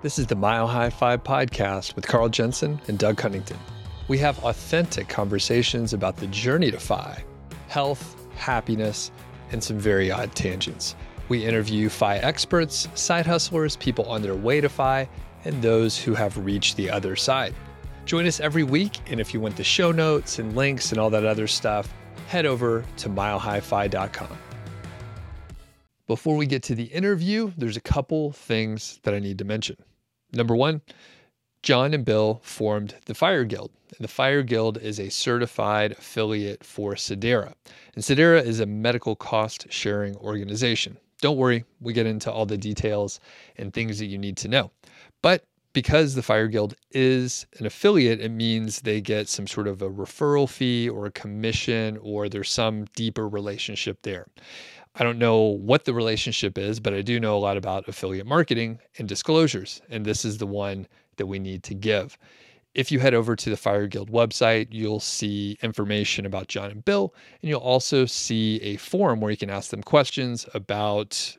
This is the Mile High FI podcast with Carl Jensen and Doug Cunnington. We have authentic conversations about the journey to FI, health, happiness, and some very odd tangents. We interview FI experts, side hustlers, people on their way to FI, and those who have reached the other side. Join us every week, and if you want the show notes and links and all that other stuff, head over to milehighfi.com. Before we get to the interview, there's a couple things that I need to mention. Number one, John and Bill formed the Fire Guild. And the Fire Guild is a certified affiliate for Sedera. And Sedera is a medical cost sharing organization. Don't worry, we get into all the details and things that you need to know. But because the Fire Guild is an affiliate, it means they get some sort of a referral fee or a commission, or there's some deeper relationship there. I don't know what the relationship is, but I do know a lot about affiliate marketing and disclosures. And this is the one that we need to give. If you head over to the Fire Guild website, you'll see information about John and Bill, and you'll also see a forum where you can ask them questions about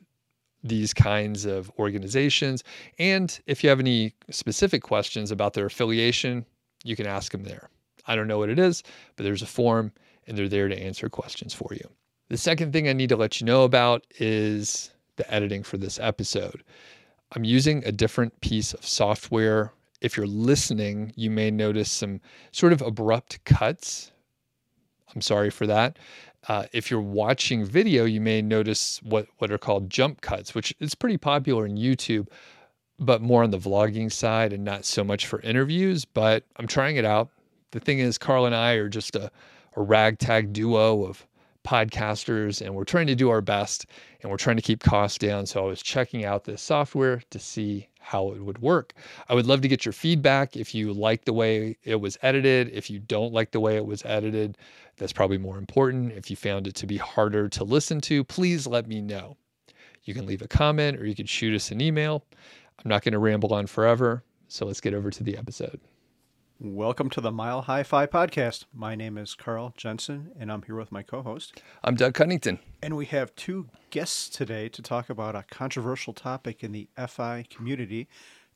these kinds of organizations. And if you have any specific questions about their affiliation, you can ask them there. I don't know what it is, but there's a forum and they're there to answer questions for you. The second thing I need to let you know about is the editing for this episode. I'm using a different piece of software. If you're listening, you may notice some sort of abrupt cuts. I'm sorry for that. Uh, if you're watching video, you may notice what, what are called jump cuts, which is pretty popular in YouTube, but more on the vlogging side and not so much for interviews. But I'm trying it out. The thing is, Carl and I are just a, a ragtag duo of podcasters and we're trying to do our best and we're trying to keep costs down. So I was checking out this software to see how it would work. I would love to get your feedback if you like the way it was edited. If you don't like the way it was edited, that's probably more important. If you found it to be harder to listen to, please let me know. You can leave a comment or you can shoot us an email. I'm not going to ramble on forever. So let's get over to the episode. Welcome to the Mile High Fi podcast. My name is Carl Jensen, and I'm here with my co host. I'm Doug Cunnington. And we have two guests today to talk about a controversial topic in the FI community.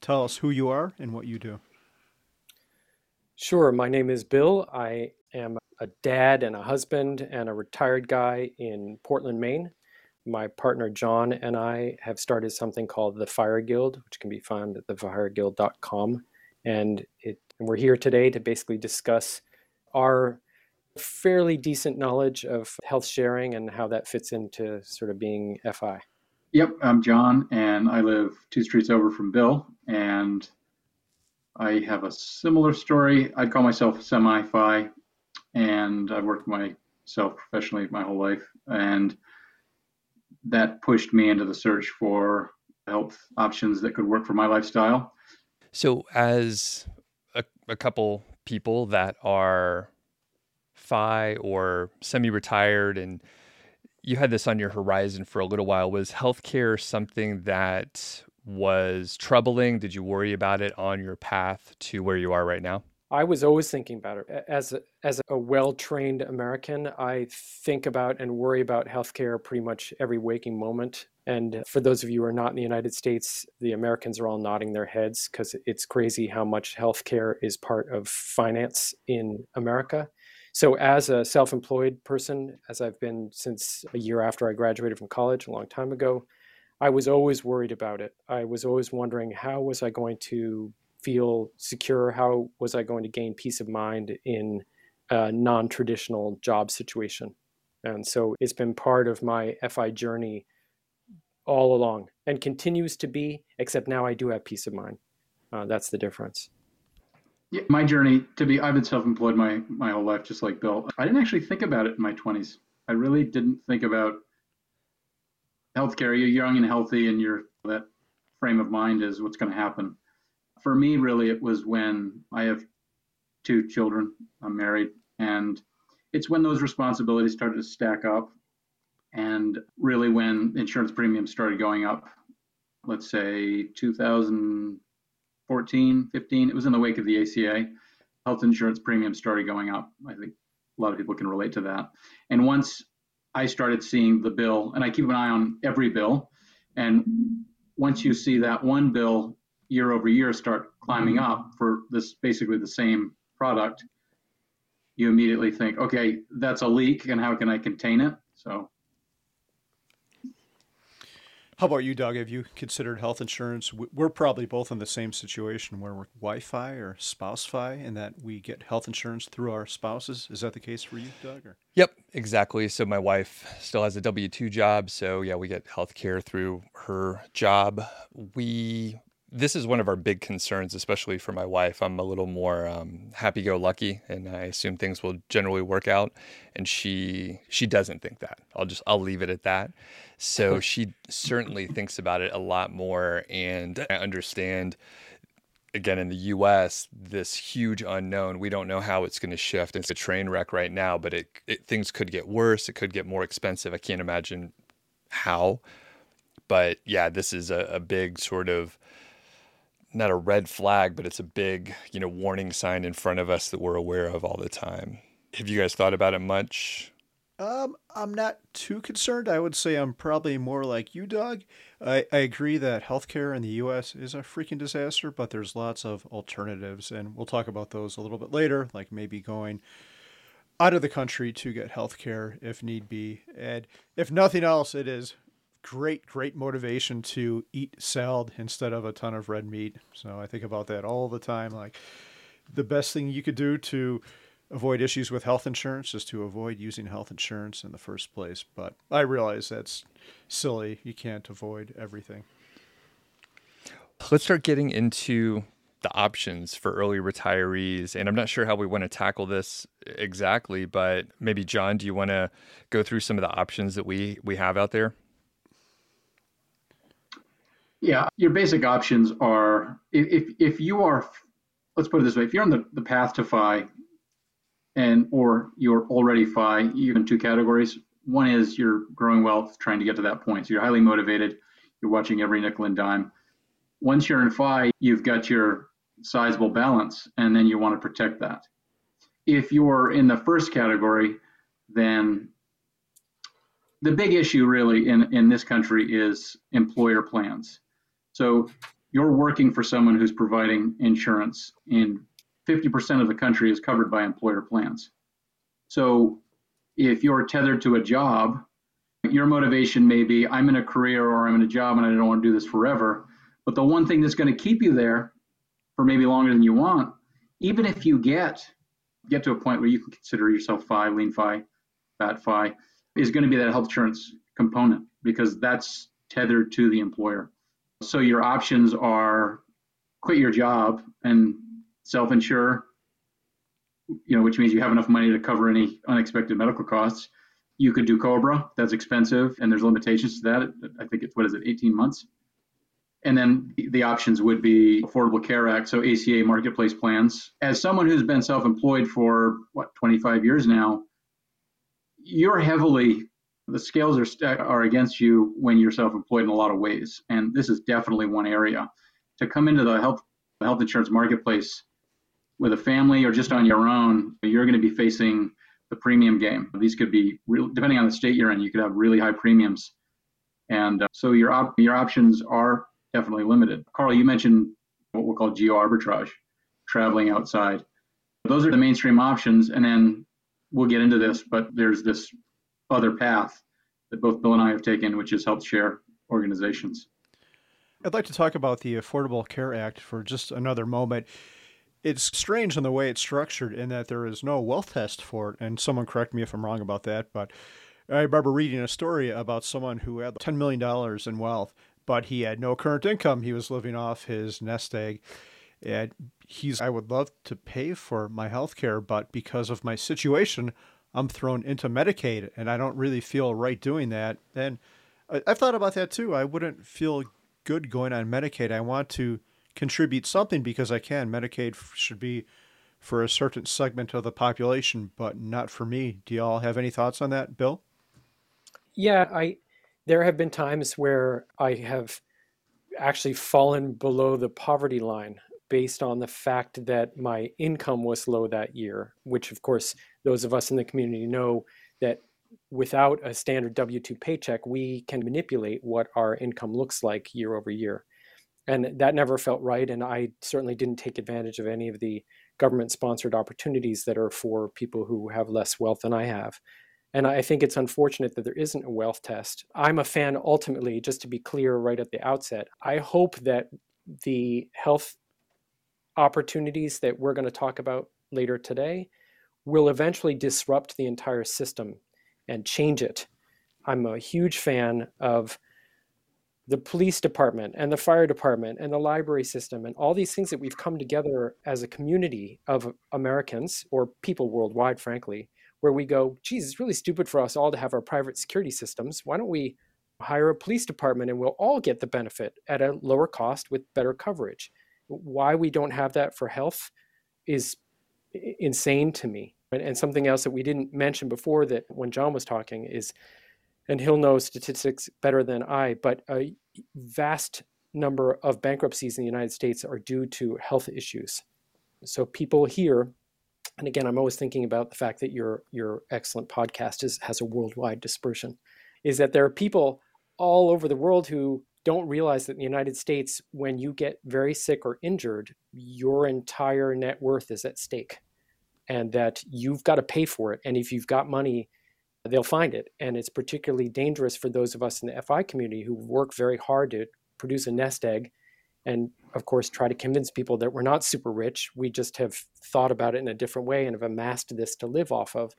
Tell us who you are and what you do. Sure. My name is Bill. I am a dad and a husband and a retired guy in Portland, Maine. My partner John and I have started something called the Fire Guild, which can be found at thefireguild.com. And it and we're here today to basically discuss our fairly decent knowledge of health sharing and how that fits into sort of being FI. Yep, I'm John, and I live two streets over from Bill, and I have a similar story. I call myself semi-fi, and I've worked myself professionally my whole life, and that pushed me into the search for health options that could work for my lifestyle. So, as a couple people that are FI or semi-retired and you had this on your horizon for a little while. Was healthcare something that was troubling? Did you worry about it on your path to where you are right now? I was always thinking about it. As a, as a well-trained American, I think about and worry about healthcare pretty much every waking moment. And for those of you who are not in the United States, the Americans are all nodding their heads because it's crazy how much healthcare is part of finance in America. So, as a self employed person, as I've been since a year after I graduated from college a long time ago, I was always worried about it. I was always wondering how was I going to feel secure? How was I going to gain peace of mind in a non traditional job situation? And so it's been part of my FI journey all along and continues to be, except now I do have peace of mind. Uh, that's the difference. Yeah, my journey to be, I've been self-employed my, my whole life, just like Bill. I didn't actually think about it in my 20s. I really didn't think about healthcare. You're young and healthy and your that frame of mind is what's going to happen. For me, really, it was when I have two children, I'm married, and it's when those responsibilities started to stack up and really, when insurance premiums started going up, let's say 2014, 15, it was in the wake of the ACA, health insurance premiums started going up. I think a lot of people can relate to that. And once I started seeing the bill, and I keep an eye on every bill, and once you see that one bill year over year start climbing mm-hmm. up for this basically the same product, you immediately think, okay, that's a leak, and how can I contain it? So How about you, Doug? Have you considered health insurance? We're probably both in the same situation where we're Wi-Fi or spouse-fi, and that we get health insurance through our spouses. Is that the case for you, Doug? Or? Yep, exactly. So my wife still has a W two job, so yeah, we get health care through her job. We this is one of our big concerns, especially for my wife. I'm a little more um, happy-go-lucky, and I assume things will generally work out. And she she doesn't think that. I'll just I'll leave it at that. So she certainly thinks about it a lot more, and I understand. Again, in the U.S., this huge unknown. We don't know how it's going to shift. It's a train wreck right now, but it, it things could get worse. It could get more expensive. I can't imagine how. But yeah, this is a, a big sort of not a red flag, but it's a big, you know, warning sign in front of us that we're aware of all the time. Have you guys thought about it much? Um, I'm not too concerned. I would say I'm probably more like you, Doug. I, I agree that healthcare in the U.S. is a freaking disaster, but there's lots of alternatives, and we'll talk about those a little bit later, like maybe going out of the country to get healthcare if need be. And if nothing else, it is great, great motivation to eat salad instead of a ton of red meat. So I think about that all the time. Like the best thing you could do to avoid issues with health insurance is to avoid using health insurance in the first place. But I realize that's silly. You can't avoid everything. Let's start getting into the options for early retirees. And I'm not sure how we want to tackle this exactly, but maybe John, do you want to go through some of the options that we we have out there? Yeah, your basic options are if if you are, let's put it this way, if you're on the, the path to FI, and or you're already FI, you're in two categories. One is you're growing wealth, trying to get to that point. So you're highly motivated. You're watching every nickel and dime. Once you're in FI, you've got your sizable balance, and then you want to protect that. If you're in the first category, then the big issue really in, in this country is employer plans. So you're working for someone who's providing insurance, and 50% of the country is covered by employer plans. So if you're tethered to a job, your motivation may be I'm in a career or I'm in a job and I don't want to do this forever. But the one thing that's going to keep you there for maybe longer than you want, even if you get get to a point where you can consider yourself FI, lean FI, fat FI, is going to be that health insurance component because that's tethered to the employer. So your options are quit your job and self-insure, you know, which means you have enough money to cover any unexpected medical costs. You could do Cobra, that's expensive, and there's limitations to that. I think it's what is it, 18 months? And then the options would be Affordable Care Act, so ACA marketplace plans. As someone who's been self-employed for what 25 years now, you're heavily the scales are are against you when you're self-employed in a lot of ways, and this is definitely one area. To come into the health health insurance marketplace with a family or just on your own, you're going to be facing the premium game. These could be real, depending on the state you're in, you could have really high premiums, and uh, so your op- your options are definitely limited. Carl, you mentioned what we'll call geo arbitrage, traveling outside. Those are the mainstream options, and then we'll get into this, but there's this other path that both Bill and I have taken, which is health share organizations. I'd like to talk about the Affordable Care Act for just another moment. It's strange in the way it's structured in that there is no wealth test for it, and someone correct me if I'm wrong about that, but I remember reading a story about someone who had $10 million in wealth, but he had no current income. He was living off his nest egg. And he's, I would love to pay for my health care, but because of my situation, I'm thrown into Medicaid and I don't really feel right doing that. And I, have thought about that too. I wouldn't feel good going on Medicaid. I want to contribute something because I can. Medicaid should be for a certain segment of the population, but not for me. Do y'all have any thoughts on that, Bill? Yeah, I there have been times where I have actually fallen below the poverty line based on the fact that my income was low that year, which of course those of us in the community know that without a standard W 2 paycheck, we can manipulate what our income looks like year over year. And that never felt right. And I certainly didn't take advantage of any of the government sponsored opportunities that are for people who have less wealth than I have. And I think it's unfortunate that there isn't a wealth test. I'm a fan, ultimately, just to be clear right at the outset. I hope that the health opportunities that we're going to talk about later today will eventually disrupt the entire system and change it. I'm a huge fan of the police department and the fire department and the library system and all these things that we've come together as a community of Americans or people worldwide, frankly, where we go, geez, it's really stupid for us all to have our private security systems. Why don't we hire a police department and we'll all get the benefit at a lower cost with better coverage? Why we don't have that for health is insane to me. And something else that we didn't mention before that when John was talking is and he'll know statistics better than I, but a vast number of bankruptcies in the United States are due to health issues. So people here, and again, I'm always thinking about the fact that your your excellent podcast is, has a worldwide dispersion, is that there are people all over the world who don't realize that in the United States, when you get very sick or injured, your entire net worth is at stake, and that you've got to pay for it. And if you've got money they'll find it. And it's particularly dangerous for those of us in the FI community who work very hard to produce a nest egg and, of course, try to convince people that we're not super rich. We just have thought about it in a different way and have amassed this to live off of.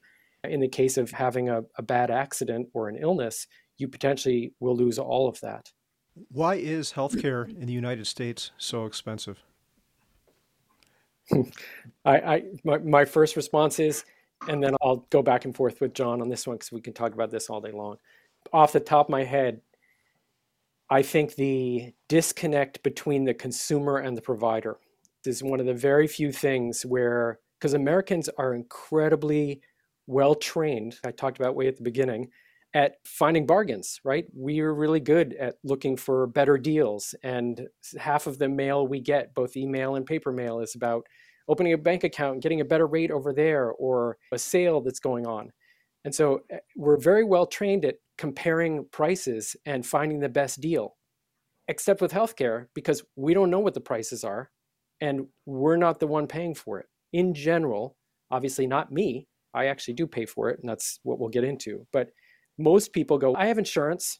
In the case of having a, a bad accident or an illness, you potentially will lose all of that. Why is healthcare in the United States so expensive? I, I my, my first response is and then I'll go back and forth with John on this one because we can talk about this all day long. Off the top of my head, I think the disconnect between the consumer and the provider is one of the very few things where, because Americans are incredibly well trained, I talked about way at the beginning, at finding bargains, right? We are really good at looking for better deals. And half of the mail we get, both email and paper mail, is about opening a bank account and getting a better rate over there or a sale that's going on. And so eh, we're very well trained at comparing prices and finding the best deal, except with healthcare, because we don't know what the prices are and we're not the one paying for it. In general, obviously not me, I actually do pay for it, and that's what we'll get into. But most people go, I have insurance,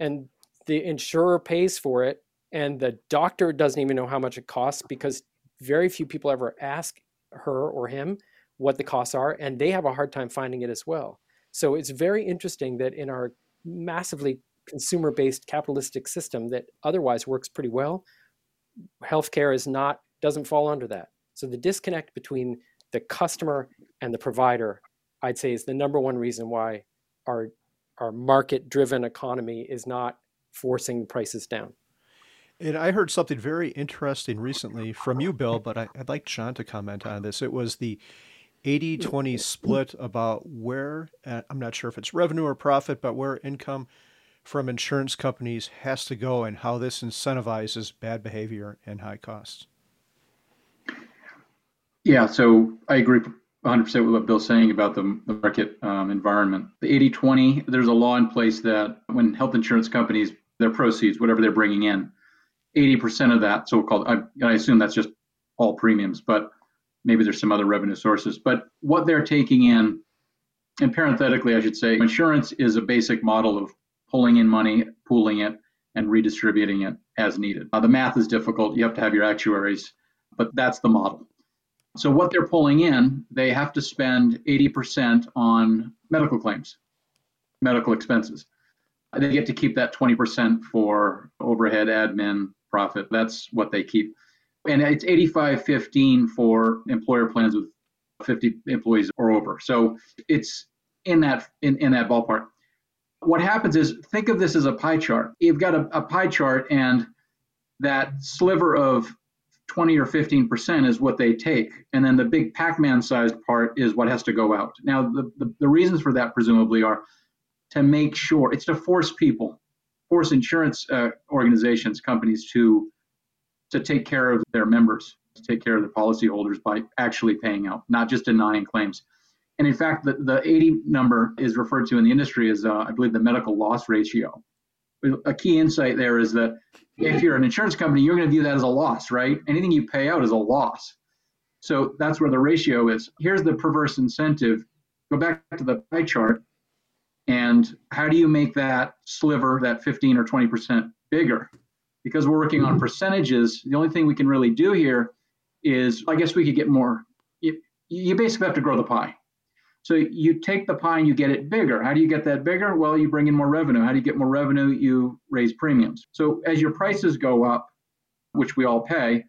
and the insurer pays for it, and the doctor doesn't even know how much it costs because very few people ever ask her or him what the costs are, and they have a hard time finding it as well. So it's very interesting that in our massively consumer based capitalistic system that otherwise works pretty well, healthcare is not, doesn't fall under that. So the disconnect between the customer and the provider, I'd say, is the number one reason why our, our market driven economy is not forcing prices down. And I heard something very interesting recently from you, Bill, but I, would like John to comment on this. It was the 80 20 split about where, I'm not sure if it's revenue or profit, but where income from insurance companies has to go and how this incentivizes bad behavior and high costs. Yeah, so I agree 100% with what Bill's saying about the, the market um, environment. The 80 20, there's a law in place that when health insurance companies, their proceeds, whatever they're bringing in, 80% of that so-called, I, I assume that's just all premiums, but maybe there's some other revenue sources. But what they're taking in, and parenthetically, I should say, insurance is a basic model of pulling in money, pooling it, and redistributing it as needed. The math is difficult. You have to have your actuaries, but that's the model. So, what they're pulling in, they have to spend 80% on medical claims, medical expenses. They get to keep that 20% for overhead, admin, profit. That's what they keep. And it's 85-15 for employer plans with 50 employees or over. So it's in that in, in that ballpark. What happens is think of this as a pie chart. You've got a, a pie chart and that sliver of 20 or 15% is what they take. And then the big Pac-Man sized part is what has to go out. Now, the, the, the, reasons for that presumably are to make sure, it's to force people force insurance uh, organizations, companies to to take care of their members, to take care of their policyholders by actually paying out, not just denying claims. And in fact, the, the 80 number is referred to in the industry as, uh, I believe, the medical loss ratio. A key insight there is that if you're an insurance company, you're going to view that as a loss, right? Anything you pay out is a loss. So that's where the ratio is. Here's the perverse incentive. Go back to the pie chart. And how do you make that sliver, that 15 or 20% bigger? Because we're working on mm-hmm. percentages, the only thing we can really do here is, I guess we could get more. You, you basically have to grow the pie. So you take the pie and you get it bigger. How do you get that bigger? Well, you bring in more revenue. How do you get more revenue? You raise premiums. So as your prices go up, which we all pay,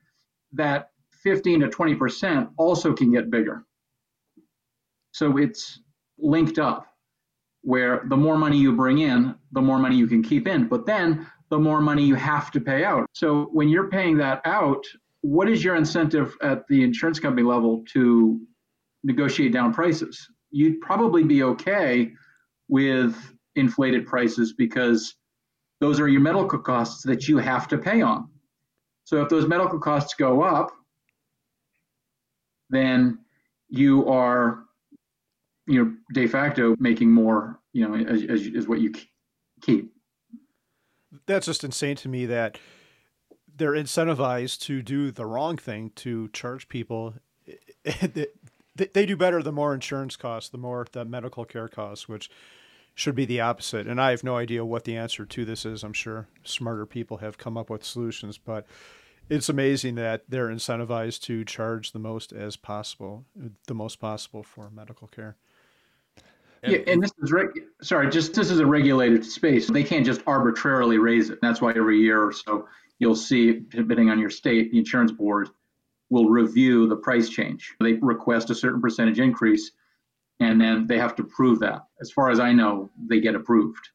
that 15 to 20% also can get bigger. So it's linked up where the more money you bring in, the more money you can keep in. But then the more money you have to pay out. So when you're paying that out, what is your incentive at the insurance company level to negotiate down prices? You'd probably be okay with inflated prices because those are your medical costs that you have to pay on. So if those medical costs go up, then you are, you know, de facto making more, you know, as, as, as what you keep. That's just insane to me that they're incentivized to do the wrong thing to charge people. they do better the more insurance costs, the more the medical care costs, which should be the opposite. And I have no idea what the answer to this is. I'm sure smarter people have come up with solutions, but it's amazing that they're incentivized to charge the most as possible, the most possible for medical care. Yeah, and this is reg- sorry, just this is a regulated space. They can't just arbitrarily raise it. That's why every year or so you'll see, depending on your state, the insurance board will review the price change. They request a certain percentage increase, and then they have to prove that. As far as I know, they get approved.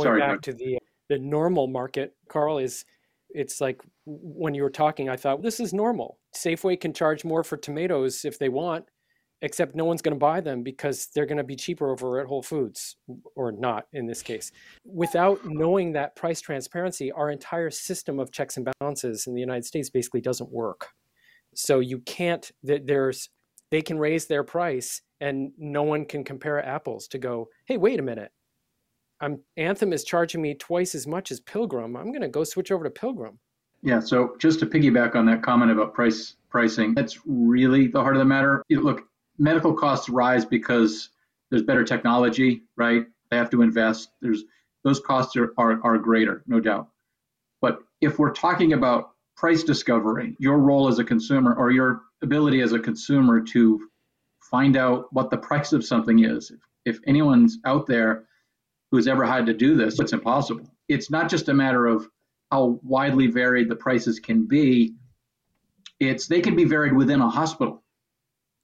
Going sorry, back to the the normal market, Carl is it's like when you were talking, I thought this is normal. Safeway can charge more for tomatoes if they want, except no one's going to buy them because they're going to be cheaper over at Whole Foods or not in this case. Without knowing that price transparency, our entire system of checks and balances in the United States basically doesn't work. So you can't that there's they can raise their price and no one can compare apples to go, "Hey, wait a minute. I'm Anthem is charging me twice as much as Pilgrim. I'm going to go switch over to Pilgrim." Yeah, so just to piggyback on that comment about price pricing, that's really the heart of the matter. Look, medical costs rise because there's better technology, right? They have to invest. There's those costs are, are, are greater, no doubt. But if we're talking about price discovery, your role as a consumer or your ability as a consumer to find out what the price of something is. If, anyone's out there who's ever had to do this, it's impossible. It's not just a matter of how widely varied the prices can be. It's they can be varied within a hospital.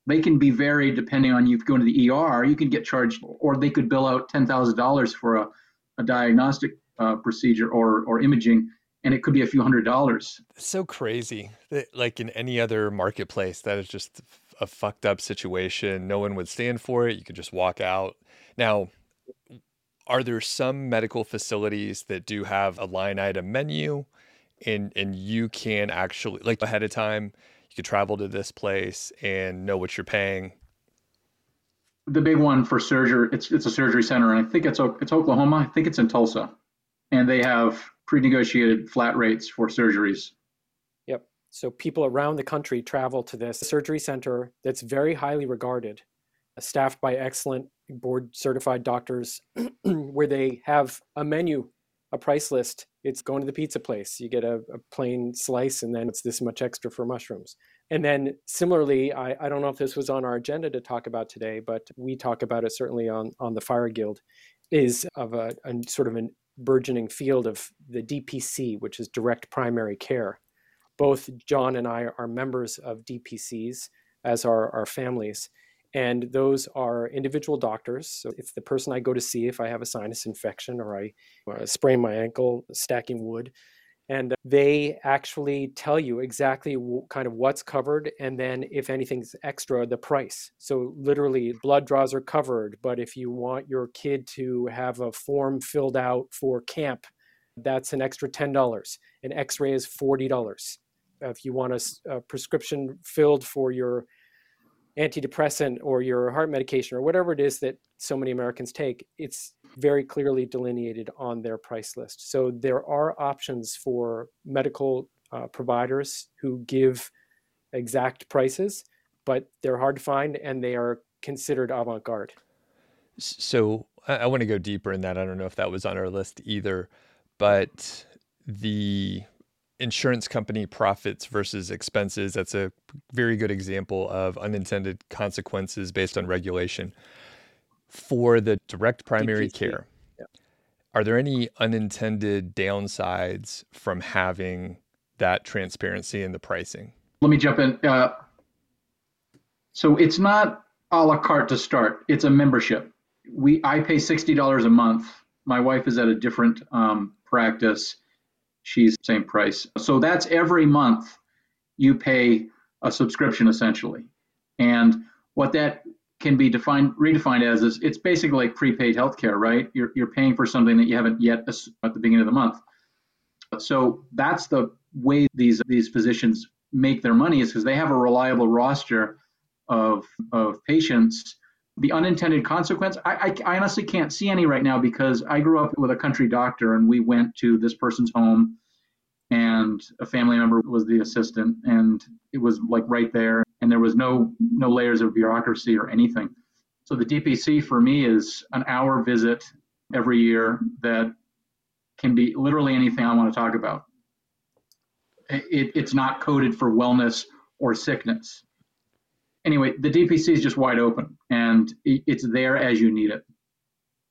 They can be varied depending on you go to the ER, you can get charged, or they could bill out ten thousand dollars for a, a diagnostic uh, procedure or or imaging, and it could be a few hundred dollars. So crazy that, like in any other marketplace, that is just a fucked up situation. No one would stand for it. You could just walk out. Now, are there some medical facilities that do have a line item menu and and you can actually like ahead of time you could travel to this place and know what you're paying the big one for surgery it's it's a surgery center and i think it's it's oklahoma i think it's in tulsa and they have pre-negotiated flat rates for surgeries yep so people around the country travel to this surgery center that's very highly regarded uh, staffed by excellent board certified doctors where they have a menu, a price list. It's going to the pizza place. You get a, a, plain slice and then it's this much extra for mushrooms. And then similarly, I, I don't know if this was on our agenda to talk about today, but we talk about it certainly on, on the Fire Guild, is of a, a sort of a burgeoning field of the DPC, which is direct primary care. Both John and I are members of DPCs, as are our families and those are individual doctors. So it's the person I go to see if I have a sinus infection or I uh, sprain my ankle stacking wood. And they actually tell you exactly w- kind of what's covered, and then if anything's extra, the price. So, literally, blood draws are covered, but if you want your kid to have a form filled out for camp, that's an extra $10. An x ray is $40. If you want a, a prescription filled for your antidepressant or your heart medication or whatever it is that so many Americans take, it's very clearly delineated on their price list. So there are options for medical uh, providers who give exact prices, but they're hard to find and they are considered avant garde. So I, I want to go deeper in that. I don't know if that was on our list either, but the insurance company profits versus expenses, that's a very good example of unintended consequences based on regulation. For the direct primary DPC. care, yeah. are there any unintended downsides from having that transparency in the pricing? Let me jump in. Uh, so it's not a la carte to start. It's a membership. We I pay sixty dollars a month. My wife is at a different um, practice. She's the same price. So that's every month you pay a subscription essentially. And what that can be defined redefined as is it's basically like prepaid healthcare, right? You're you're paying for something that you haven't yet at the beginning of the month. So that's the way these these physicians make their money is because they have a reliable roster of of patients. The unintended consequence, I, I, I honestly can't see any right now because I grew up with a country doctor and we went to this person's home and a family member was the assistant and it was like right there and there was no no layers of bureaucracy or anything. So the DPC for me is an hour visit every year that can be literally anything I want to talk about. It, it's not coded for wellness or sickness. Anyway, the DPC is just wide open and it's there as you need it.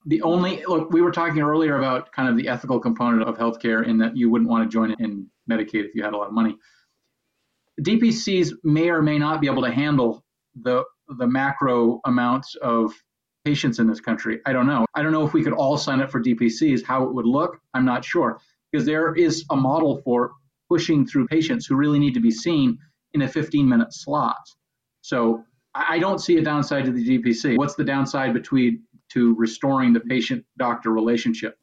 The only look, we were talking earlier about kind of the ethical component of healthcare in that you wouldn't want to join in Medicaid if you had a lot of money. DPCs may or may not be able to handle the the macro amounts of patients in this country. I don't know. I don't know if we could all sign up for DPCs, how it would look. I'm not sure because there is a model for pushing through patients who really need to be seen in a 15 minute slot. So I don't see a downside to the DPC. What's the downside between to restoring the patient doctor relationship?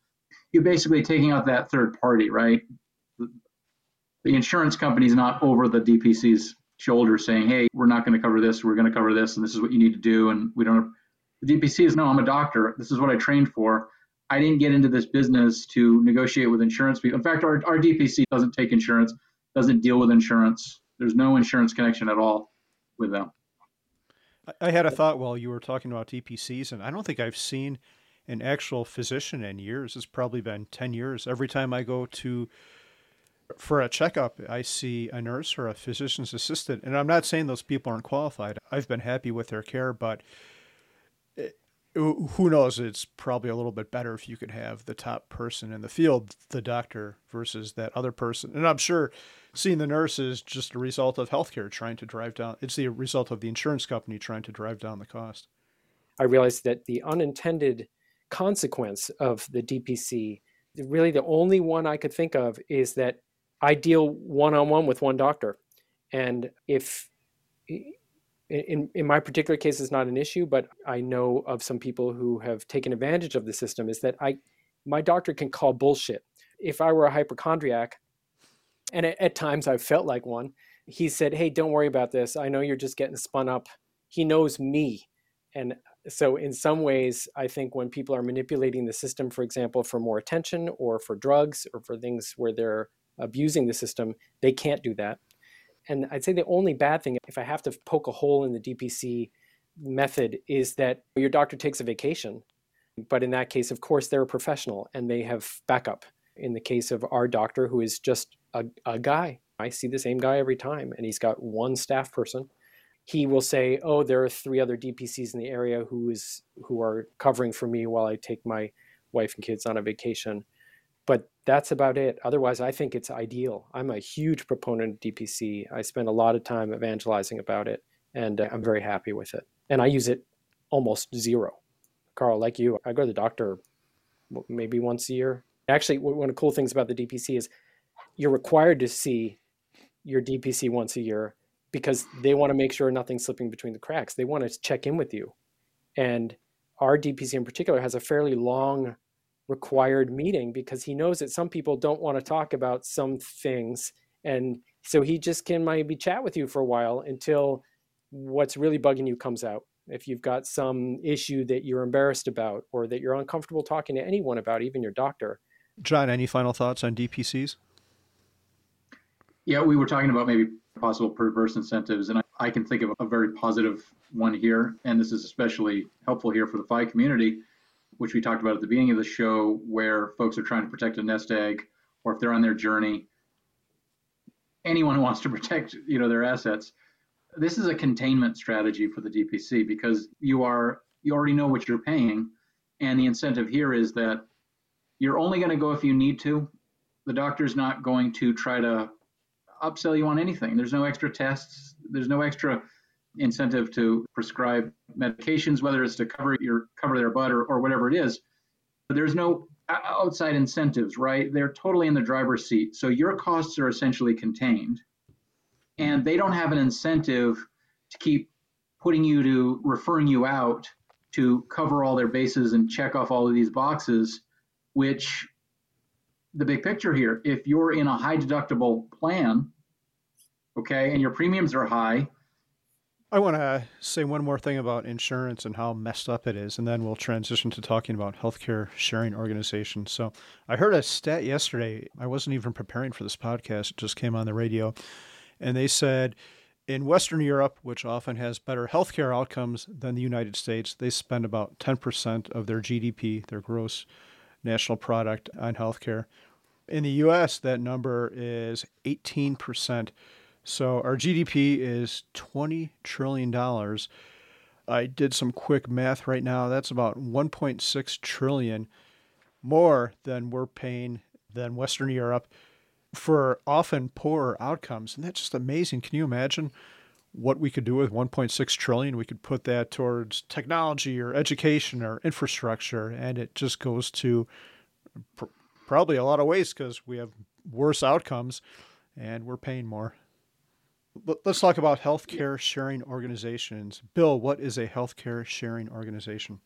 You're basically taking out that third party, right? The insurance company is not over the DPC's shoulder saying, hey, we're not going to cover this, we're going to cover this, and this is what you need to do. And we don't, the DPC is, no, I'm a doctor. This is what I trained for. I didn't get into this business to negotiate with insurance people. In fact, our, our DPC doesn't take insurance, doesn't deal with insurance. There's no insurance connection at all with them. I had a thought while you were talking about DPCs, and I don't think I've seen an actual physician in years. It's probably been 10 years. Every time I go to for a checkup, I see a nurse or a physician's assistant. And I'm not saying those people aren't qualified. I've been happy with their care, but eh, who knows? It's probably a little bit better if you could have the top person in the field, the doctor, versus that other person. And I'm sure seeing the nurse is just a result of healthcare trying to drive down. It's the result of the insurance company trying to drive down the cost. I realized that the unintended consequence of the DPC, really the only one I could think of, is that I deal one on one with one doctor, and if in, in my particular case it's not an issue, but I know of some people who have taken advantage of the system is that I my doctor can call bullshit. If I were a hypochondriac, and at, at times I've felt like one, he said, Hey, don't worry about this. I know you're just getting spun up. He knows me. And so in some ways, I think when people are manipulating the system, for example, for more attention or for drugs or for things where they're abusing the system, they can't do that. And I'd say the only bad thing, if I have to poke a hole in the DPC method, is that your doctor takes a vacation. But in that case, of course, they're a professional and they have backup. In the case of our doctor, who is just a, a guy, I see the same guy every time, and he's got one staff person. He will say, "Oh, there are three other DPCs in the area who is who are covering for me while I take my wife and kids on a vacation." But that's about it. Otherwise, I think it's ideal. I'm a huge proponent of DPC. I spend a lot of time evangelizing about it, and uh, I'm very happy with it. And I use it almost zero. Carl, like you, I go to the doctor maybe once a year. Actually, one of the cool things about the DPC is you're required to see your DPC once a year because they want to make sure nothing's slipping between the cracks. They want to check in with you. And our DPC in particular has a fairly long required meeting because he knows that some people don't want to talk about some things and so he just can maybe chat with you for a while until what's really bugging you comes out if you've got some issue that you're embarrassed about or that you're uncomfortable talking to anyone about, even your doctor. John, any final thoughts on DPCs? Yeah, we were talking about maybe possible perverse incentives, and I, I can think of a very positive one here, and this is especially helpful here for the FI community, which we talked about at the beginning of the show, where folks are trying to protect a nest egg, or if they're on their journey, anyone who wants to protect you know their assets. This is a containment strategy for the DPC because you are you already know what you're paying, and the incentive here is that you're only going to go if you need to. The doctor's not going to try to upsell you on anything. There's no extra tests. There's no extra incentive to prescribe medications, whether it's to cover your cover their butt or, or whatever it is. But there's no outside incentives, right? They're totally in the driver's seat. So your costs are essentially contained, and they don't have an incentive to keep putting you to referring you out to cover all their bases and check off all of these boxes, which the big picture here, if you're in a high deductible plan, okay, and your premiums are high. I want to say one more thing about insurance and how messed up it is, and then we'll transition to talking about healthcare sharing organizations. So, I heard a stat yesterday. I wasn't even preparing for this podcast, it just came on the radio. And they said in Western Europe, which often has better healthcare outcomes than the United States, they spend about 10% of their GDP, their gross national product, on healthcare. In the US, that number is 18%. So our GDP is $20 trillion. I did some quick math right now. That's about 1.6 trillion more than we're paying than Western Europe for often poorer outcomes. And that's just amazing. Can you imagine what we could do with 1.6 trillion? We could put that towards technology or education or infrastructure, and it just goes to pr- probably a lot of waste because we have worse outcomes and we're paying more. Let's talk about healthcare sharing organizations. Bill, what is a healthcare sharing organization?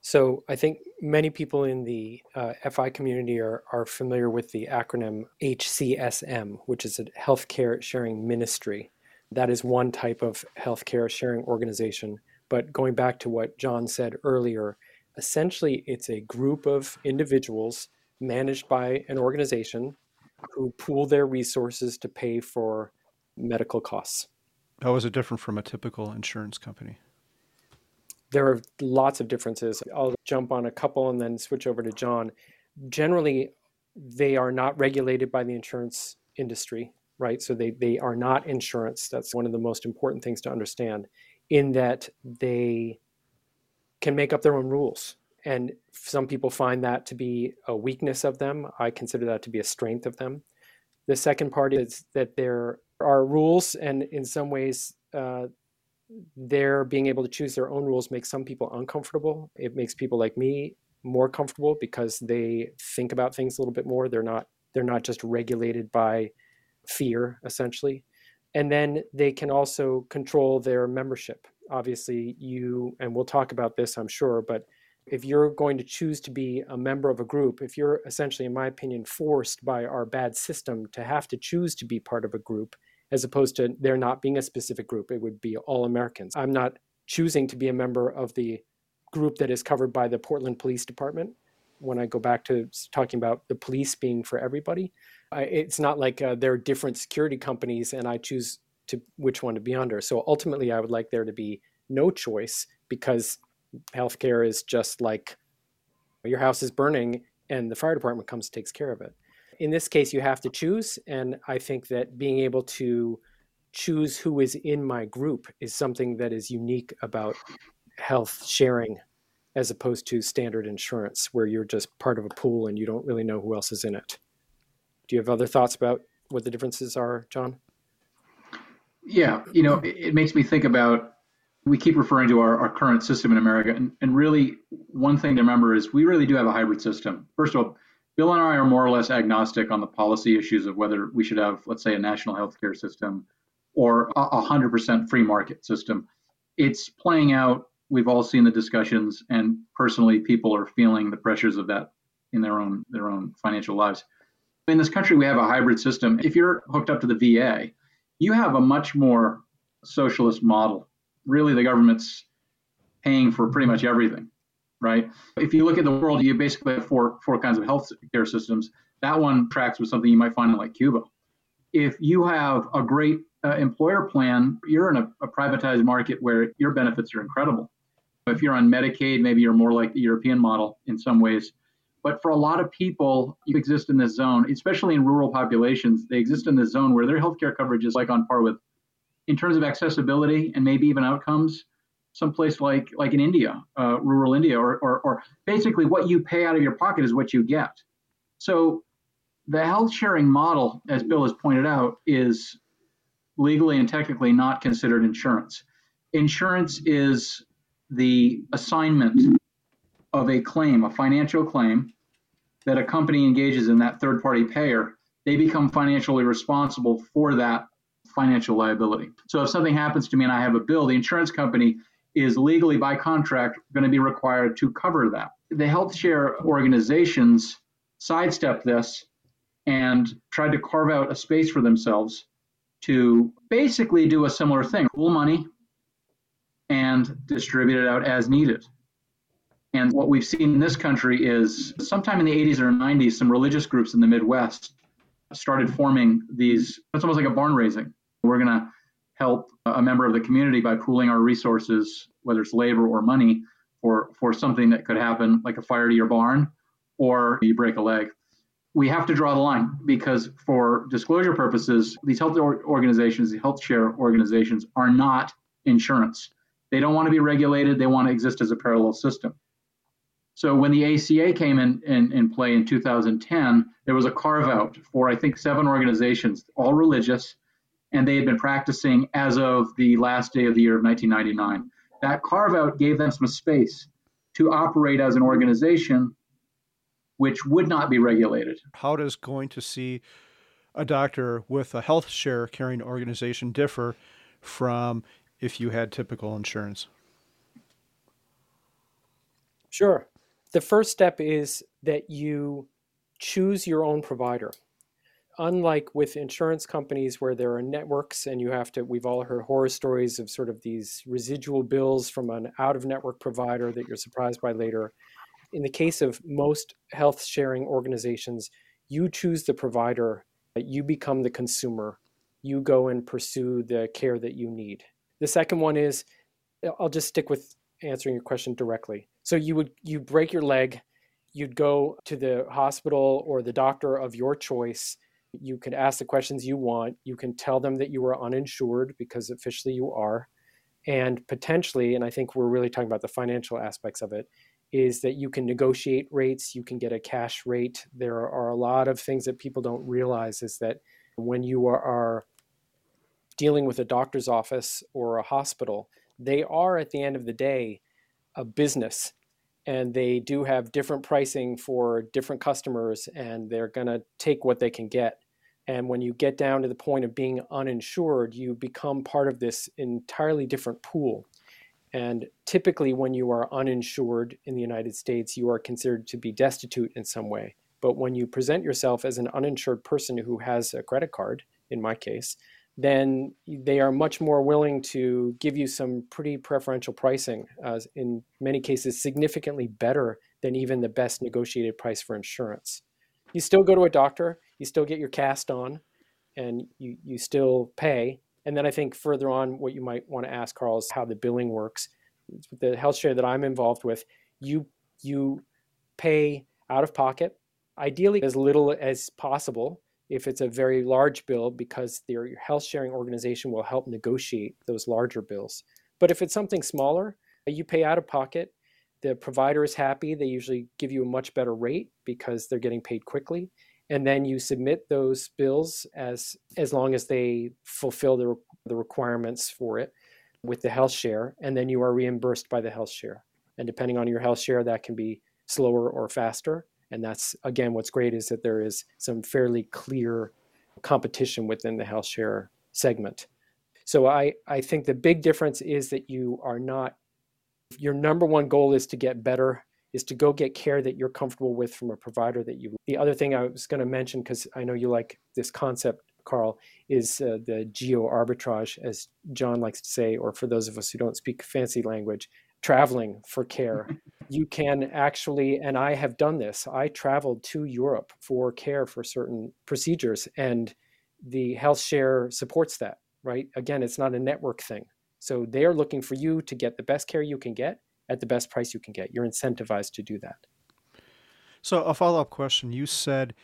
So, I think many people in the uh, FI community are, are familiar with the acronym HCSM, which is a healthcare sharing ministry. That is one type of healthcare sharing organization. But going back to what John said earlier, essentially it's a group of individuals managed by an organization who pool their resources to pay for medical costs. How is it different from a typical insurance company? There are lots of differences. I'll jump on a couple and then switch over to John. Generally, they are not regulated by the insurance industry, right? So they, they are not insurance. That's one of the most important things to understand, in that they can make up their own rules. And some people find that to be a weakness of them. I consider that to be a strength of them. The second part is that there are rules, and in some ways, uh, their being able to choose their own rules makes some people uncomfortable. It makes people like me more comfortable because they think about things a little bit more. They're not they're not just regulated by fear essentially. And then they can also control their membership. Obviously, you and we'll talk about this, I'm sure, but if you're going to choose to be a member of a group, if you're essentially, in my opinion, forced by our bad system to have to choose to be part of a group, as opposed to there not being a specific group, it would be all Americans. I'm not choosing to be a member of the group that is covered by the Portland Police Department. When I go back to talking about the police being for everybody, I, it's not like uh, there are different security companies and I choose to which one to be under. So ultimately, I would like there to be no choice because healthcare is just like your house is burning and the fire department comes takes care of it. In this case, you have to choose. And I think that being able to choose who is in my group is something that is unique about health sharing as opposed to standard insurance where you're just part of a pool and you don't really know who else is in it. Do you have other thoughts about what the differences are, John? Yeah, you know, it, it makes me think about we keep referring to our, our current system in America. And, and really, one thing to remember is we really do have a hybrid system. First of all, Bill and I are more or less agnostic on the policy issues of whether we should have, let's say, a national healthcare system or a 100% free market system. It's playing out. We've all seen the discussions, and personally, people are feeling the pressures of that in their own their own financial lives. In this country, we have a hybrid system. If you're hooked up to the VA, you have a much more socialist model really the government's paying for pretty much everything, right? If you look at the world, you basically have four four kinds of health care systems. That one tracks with something you might find in like Cuba. If you have a great uh, employer plan, you're in a, a privatized market where your benefits are incredible. If you're on Medicaid, maybe you're more like the European model in some ways. But for a lot of people, you exist in this zone, especially in rural populations, they exist in this zone where their healthcare coverage is like on par with, in terms of accessibility and maybe even outcomes, someplace like like in India, uh, rural India, or, or or basically what you pay out of your pocket is what you get. So the health sharing model, as Bill has pointed out, is legally and technically not considered insurance. Insurance is the assignment of a claim, a financial claim, that a company engages in that third party payer. They become financially responsible for that financial liability. So if something happens to me and I have a bill, the insurance company is legally by contract going to be required to cover that. The health share organizations sidestep this and tried to carve out a space for themselves to basically do a similar thing pool money and distribute it out as needed. And what we've seen in this country is sometime in the 80s or 90s, some religious groups in the Midwest started forming these, it's almost like a barn raising. We're going to help a member of the community by pooling our resources, whether it's labor or money, for, for something that could happen, like a fire to your barn or you break a leg. We have to draw the line because for disclosure purposes these health organizations the health share organizations are not insurance. They don't want to be regulated. They want to exist as a parallel system. So when the aca came in, in, in play in 2010 there was a carve out for i think seven organizations all religious and they had been practicing as of the last day of the year of 1999 that carve out gave them some space to operate as an organization which would not be regulated. How does going to see a doctor with a health share carrying organization differ from if you had typical insurance? Sure. The first step is that you choose your own provider. Unlike with insurance companies where there are networks and you have to, we've all heard horror stories of sort of these residual bills from an out of network provider that you're surprised by later in the case of most health sharing organizations, you choose the provider, you become the consumer, you go and pursue the care that you need. The second one is I'll just stick with answering your question directly. So you would you break your leg, you'd go to the hospital or the doctor of your choice. You can ask the questions you want. You can tell them that you are uninsured because officially you are. And potentially, and I think we're really talking about the financial aspects of it, is that you can negotiate rates, you can get a cash rate. There are a lot of things that people don't realize is that when you are, dealing with a doctor's office or a hospital, they are at the end of the day a business and they do have different pricing for different customers and they're going to take what they can get. And when you get down to the point of being uninsured, you become part of this entirely different pool. And typically, when you are uninsured in the United States, you are considered to be destitute in some way. But when you present yourself as an uninsured person who has a credit card, in my case, then they are much more willing to give you some pretty preferential pricing, uh, in many cases, significantly better than even the best negotiated price for insurance. You still go to a doctor, you still get your cast on, and you, you still pay, and then I think further on, what you might want to ask Carl is how the billing works. The health share that I'm involved with, you you pay out of pocket, ideally as little as possible if it's a very large bill, because your health sharing organization will help negotiate those larger bills. But if it's something smaller, you pay out of pocket. The provider is happy. They usually give you a much better rate because they're getting paid quickly and then you submit those bills as as long as they fulfill the, the requirements for it with the health share and then you are reimbursed by the health share. And depending on your health share that can be slower or faster. And that's again what's great is that there is some fairly clear competition within the health share segment. So i i think the big difference is that you are not your number one goal is to get better is to go get care that you're comfortable with from a provider that you. The other thing I was going to mention, because I know you like this concept, Carl, is uh, the geo arbitrage, as John likes to say, or for those of us who don't speak fancy language, traveling for care. you can actually, and I have done this, I traveled to Europe for care for certain procedures, and the health share supports that, right? Again, it's not a network thing. So they are looking for you to get the best care you can get at the best price you can get. You're incentivized to do that. So, a follow up question you said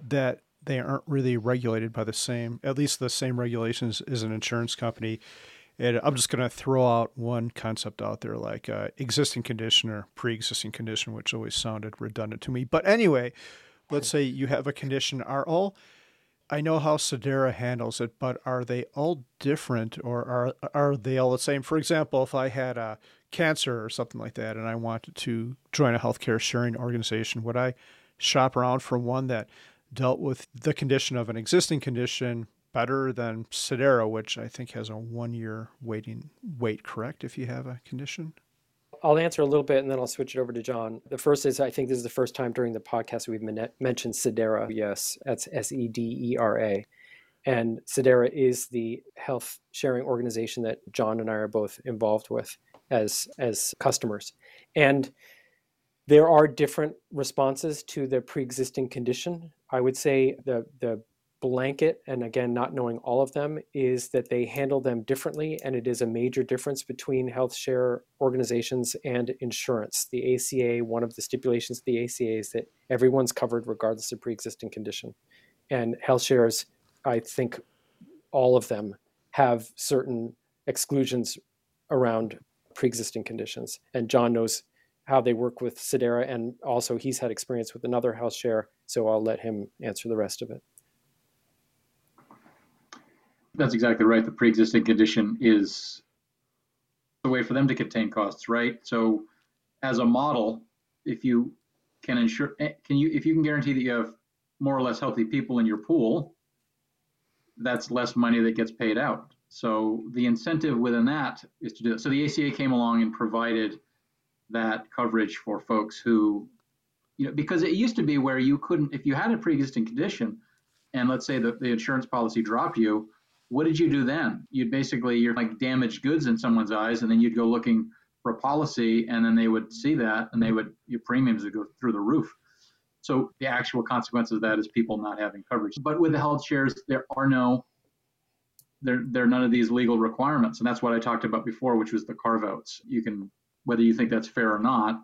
that they aren't really regulated by the same, at least the same regulations as an insurance company. And I'm just going to throw out one concept out there like uh, existing condition or pre existing condition, which always sounded redundant to me. But anyway, let's say you have a condition. Are all, I know how Sedera handles it, but are they all different or are, are they all the same? For example, if I had a cancer or something like that and I wanted to join a healthcare sharing organization, would I shop around for one that dealt with the condition of an existing condition better than Sedera, which I think has a one year waiting wait, correct, if you have a condition? I'll answer a little bit and then I'll switch it over to John. The first is I think this is the first time during the podcast we've mentioned Sedera. Yes, that's S E D E R A. And Sedera is the health sharing organization that John and I are both involved with as as customers. And there are different responses to the pre-existing condition. I would say the the blanket, and again, not knowing all of them, is that they handle them differently, and it is a major difference between health share organizations and insurance. The ACA, one of the stipulations of the ACA is that everyone's covered regardless of pre-existing condition, and health shares, I think, all of them have certain exclusions around pre-existing conditions, and John knows how they work with Sedera, and also he's had experience with another health share, so I'll let him answer the rest of it. That's exactly right. The pre-existing condition is a way for them to contain costs, right? So, as a model, if you can ensure, eh, can you, if you can guarantee that you have more or less healthy people in your pool, that's less money that gets paid out. So the incentive within that is to do it. So the ACA came along and provided that coverage for folks who, you know, because it used to be where you couldn't, if you had a pre-existing condition, and let's say that the insurance policy dropped you, what did you do then? You'd basically you're like damaged goods in someone's eyes, and then you'd go looking for a policy, and then they would see that, and they would your premiums would go through the roof. So the actual consequence of that is people not having coverage. But with the health shares, there are no there there are none of these legal requirements, and that's what I talked about before, which was the carve outs. You can whether you think that's fair or not,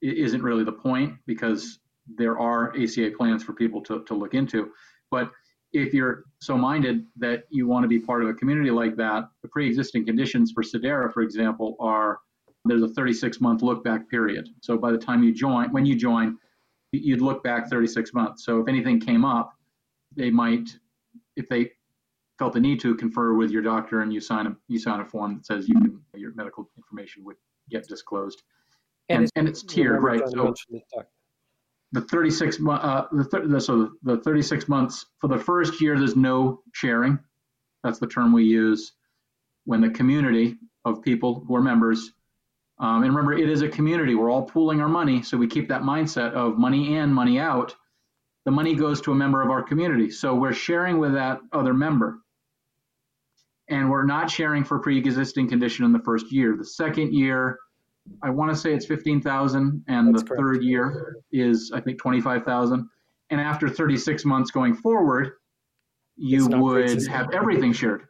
isn't really the point because there are ACA plans for people to, to look into. But if you're so minded that you want to be part of a community like that, the pre-existing conditions for Sedera, for example, are there's a 36 month look back period. So by the time you join, when you join, you'd look back 36 months. So if anything came up, they might, if they felt the need to, confer with your doctor and you sign a you sign a form that says you can your medical information would get disclosed. And, and, it's, and it's tiered, right? So the 36 uh, the, the so the 36 months for the first year there's no sharing. That's the term we use when the community of people who are members um, and remember, it is a community. We're all pooling our money, so we keep that mindset of money in, money out. The money goes to a member of our community, so we're sharing with that other member and we're not sharing for pre-existing condition in the first year. The second year, I want to say it's 15,000 and That's the correct. third year is I think 25,000. And after 36 months going forward, you would have everything shared.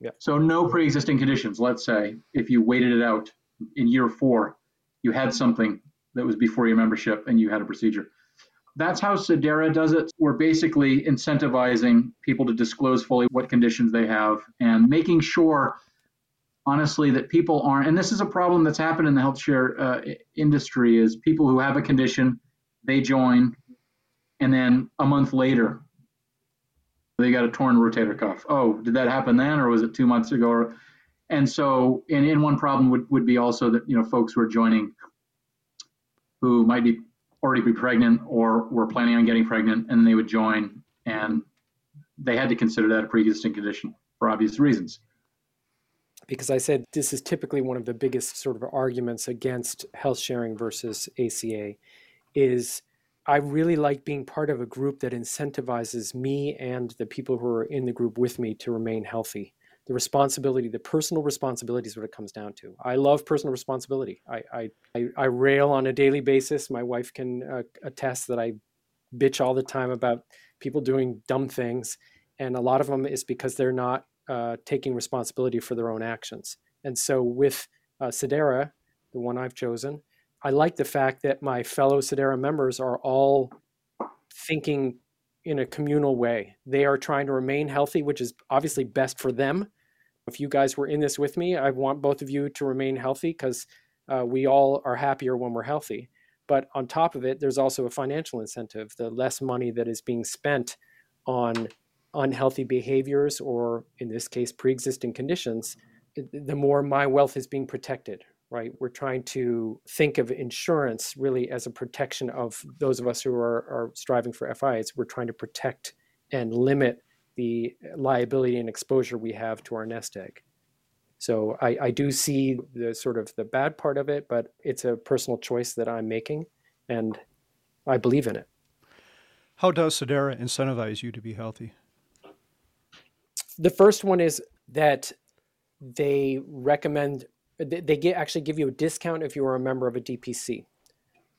Yeah. So no pre-existing conditions. Let's say if you waited it out in year 4, you had something that was before your membership and you had a procedure. That's how Sedera does it. We're basically incentivizing people to disclose fully what conditions they have and making sure, honestly, that people aren't. And this is a problem that's happened in the health share uh, industry: is people who have a condition, they join, and then a month later, they got a torn rotator cuff. Oh, did that happen then, or was it two months ago? And so, and, and one problem would, would be also that you know folks who are joining who might be already be pregnant or were planning on getting pregnant and they would join and they had to consider that a pre-existing condition for obvious reasons. Because i said this is typically one of the biggest sort of arguments against health sharing versus aca is i really like being part of a group that incentivizes me and the people who are in the group with me to remain healthy the responsibility, the personal responsibility is what it comes down to. I love personal responsibility. I, I, I, rail on a daily basis. My wife can uh, attest that I bitch all the time about people doing dumb things. And a lot of them is because they're not uh, taking responsibility for their own actions. And so with uh, Sedera, the one I've chosen, I like the fact that my fellow Sedera members are all thinking in a communal way. They are trying to remain healthy, which is obviously best for them. If you guys were in this with me, I want both of you to remain healthy because uh, we all are happier when we're healthy. But on top of it, there's also a financial incentive. The less money that is being spent on unhealthy behaviors, or in this case, pre existing conditions, the more my wealth is being protected, right? We're trying to think of insurance really as a protection of those of us who are, are striving for FIs. We're trying to protect and limit the liability and exposure we have to our nest egg. So I, I do see the sort of the bad part of it, but it's a personal choice that I'm making, and I believe in it. How does Sedera incentivize you to be healthy? The first one is that they recommend Uh, they get actually give you a discount if you are a member of a DPC.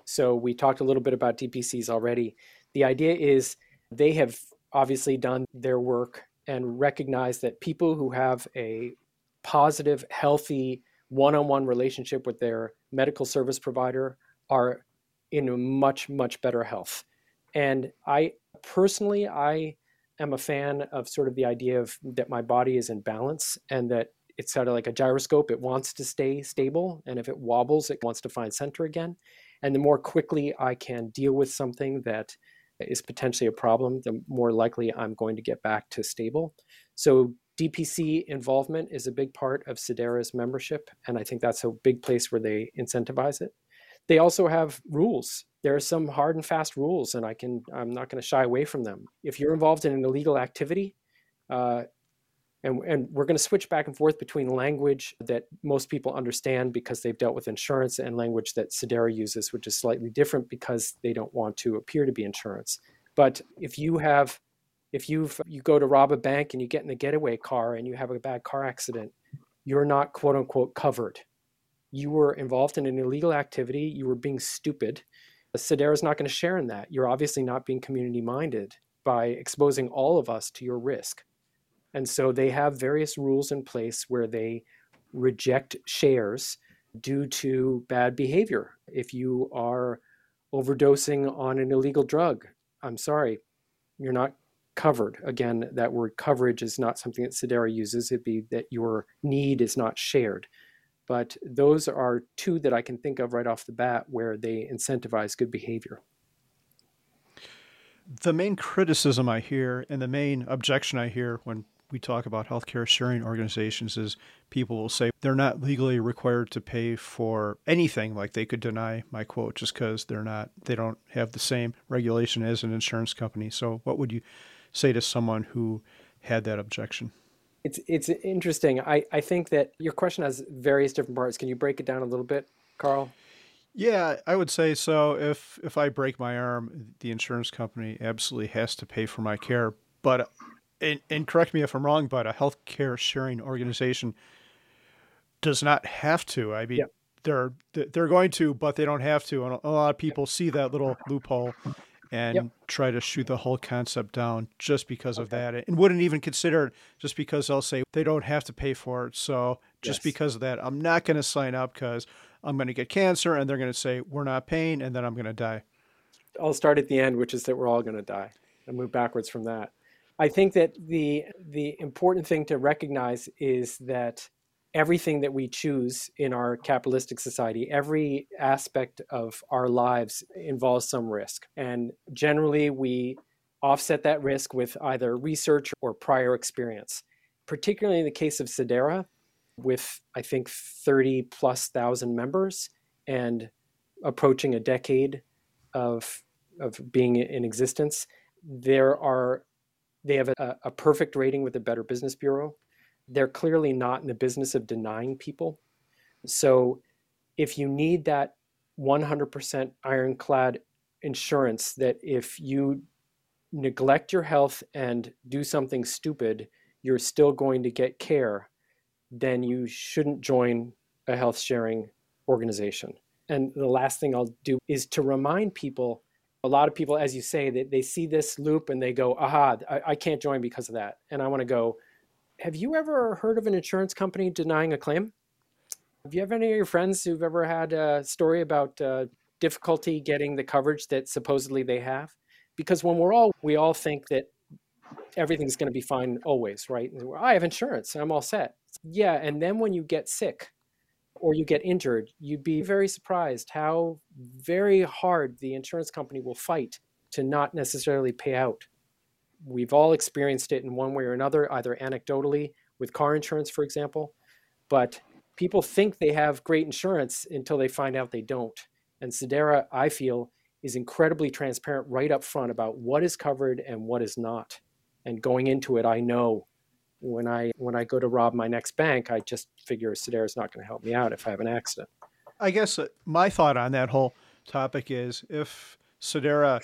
So we talked a little bit about DPCs already. The idea is they have obviously done their work and recognize that people who have a positive, healthy one-on-one relationship with their medical service provider are in much much better health. And I personally I am a fan of sort of the idea of that my body is in balance and that it's sort of like a gyroscope. It wants to stay stable. And if it wobbles, it wants to find center again. And the more quickly I can deal with something that is potentially a problem, the more likely I'm going to get back to stable. So DPC involvement is a big part of Sedera's membership. And I think that's a big place where they incentivize it. They also have rules. There are some hard and fast rules, and I can I'm not going to shy away from them. If you're involved in an illegal activity, uh, and, and we're going to switch back and forth between language that most people understand because they've dealt with insurance and language that Sedera uses, which is slightly different because they don't want to appear to be insurance. But if you have, if you've you go to rob a bank and you get in a getaway car and you have a bad car accident, you're not quote unquote covered. You were involved in an illegal activity. You were being stupid. Sedera is not going to share in that. You're obviously not being community minded by exposing all of us to your risk. And so they have various rules in place where they reject shares due to bad behavior. If you are overdosing on an illegal drug, I'm sorry, you're not covered. Again, that word coverage is not something that Sedera uses. It'd be that your need is not shared. But those are two that I can think of right off the bat where they incentivize good behavior. The main criticism I hear and the main objection I hear when we talk about healthcare sharing organizations is people will say they're not legally required to pay for anything like they could deny my quote just because they're not they don't have the same regulation as an insurance company so what would you say to someone who had that objection it's it's interesting i i think that your question has various different parts can you break it down a little bit carl yeah, I would say so. If if I break my arm, the insurance company absolutely has to pay for my care. But and, and correct me if I'm wrong, but a healthcare sharing organization does not have to. I mean, they're they're going to, but they don't have to. And a lot of people see that little loophole and yep. try to shoot the whole concept down just because okay. of that, and wouldn't even consider it just because they'll say they don't have to pay for it. So just yes. because of that, I'm not going to sign up because I'm going to get cancer, and they're going to say we're not paying, and then I'm going to die. I'll start at the end, which is that we're all going to die, and move backwards from that. I think that the the important thing to recognize is that everything that we choose in our capitalistic society, every aspect of our lives involves some risk. And generally we offset that risk with either research or prior experience. Particularly in the case of Sedera, with I think 30 plus thousand members and approaching a decade of of being in existence, there are they have a, a perfect rating with the Better Business Bureau. They're clearly not in the business of denying people. So if you need that 100% ironclad insurance that if you neglect your health and do something stupid, you're still going to get care, then you shouldn't join a health sharing organization. And the last thing I'll do is to remind people a lot of people, as you say, that they, they see this loop and they go, aha, I, I can't join because of that. And I want to go, have you ever heard of an insurance company denying a claim? Have you ever any of your friends who've ever had a story about uh, difficulty getting the coverage that supposedly they have? Because when we're all, we all think that everything's going to be fine always, right? I have insurance, I'm all set. Yeah, and then when you get sick or you get injured, you'd be very surprised how very hard the insurance company will fight to not necessarily pay out. We've all experienced it in one way or another, either anecdotally with car insurance, for example, but people think they have great insurance until they find out they don't. And Sedera, I feel, is incredibly transparent right up front about what is covered and what is not. And going into it, I know when I when I go to rob my next bank, I just figure Sedera is not going to help me out if I have an accident. I guess uh, my thought on that whole topic is if Sedera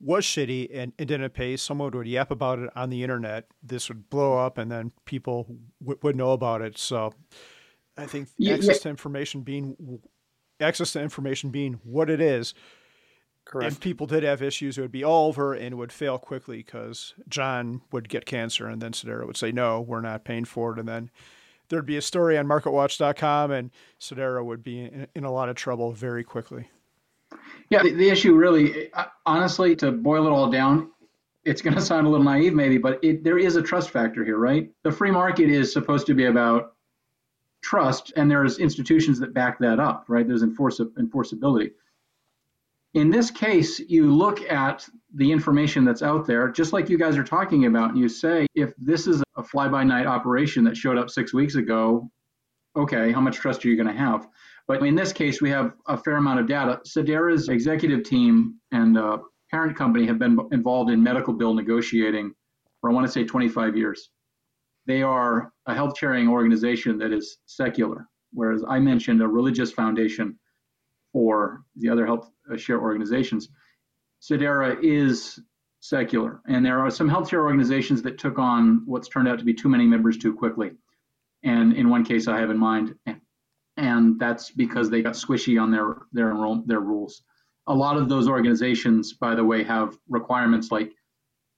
was shitty and, and didn't pay, someone would yap about it on the internet. This would blow up, and then people w- would know about it. So, I think yeah, access yeah. to information being access to information being what it is. Correct. If people did have issues, it would be all over and it would fail quickly because John would get cancer, and then Sedera would say, "No, we're not paying for it," and then there'd be a story on MarketWatch.com, and Sedera would be in, in a lot of trouble very quickly. Yeah, the, the issue really, uh, honestly, to boil it all down, it's going to sound a little naive maybe, but it, there is a trust factor here, right? The free market is supposed to be about trust, and there's institutions that back that up, right? There's enforce, enforceability. In this case, you look at the information that's out there, just like you guys are talking about, and you say, if this is a fly by night operation that showed up six weeks ago, okay, how much trust are you going to have? But in this case, we have a fair amount of data. Sedera's executive team and uh, parent company have been involved in medical bill negotiating for, I want to say, 25 years. They are a health sharing organization that is secular, whereas I mentioned a religious foundation for the other health uh, share organizations. Sedera is secular, and there are some healthcare organizations that took on what's turned out to be too many members too quickly. And in one case, I have in mind, and that's because they got squishy on their their enroll, their rules. A lot of those organizations, by the way, have requirements like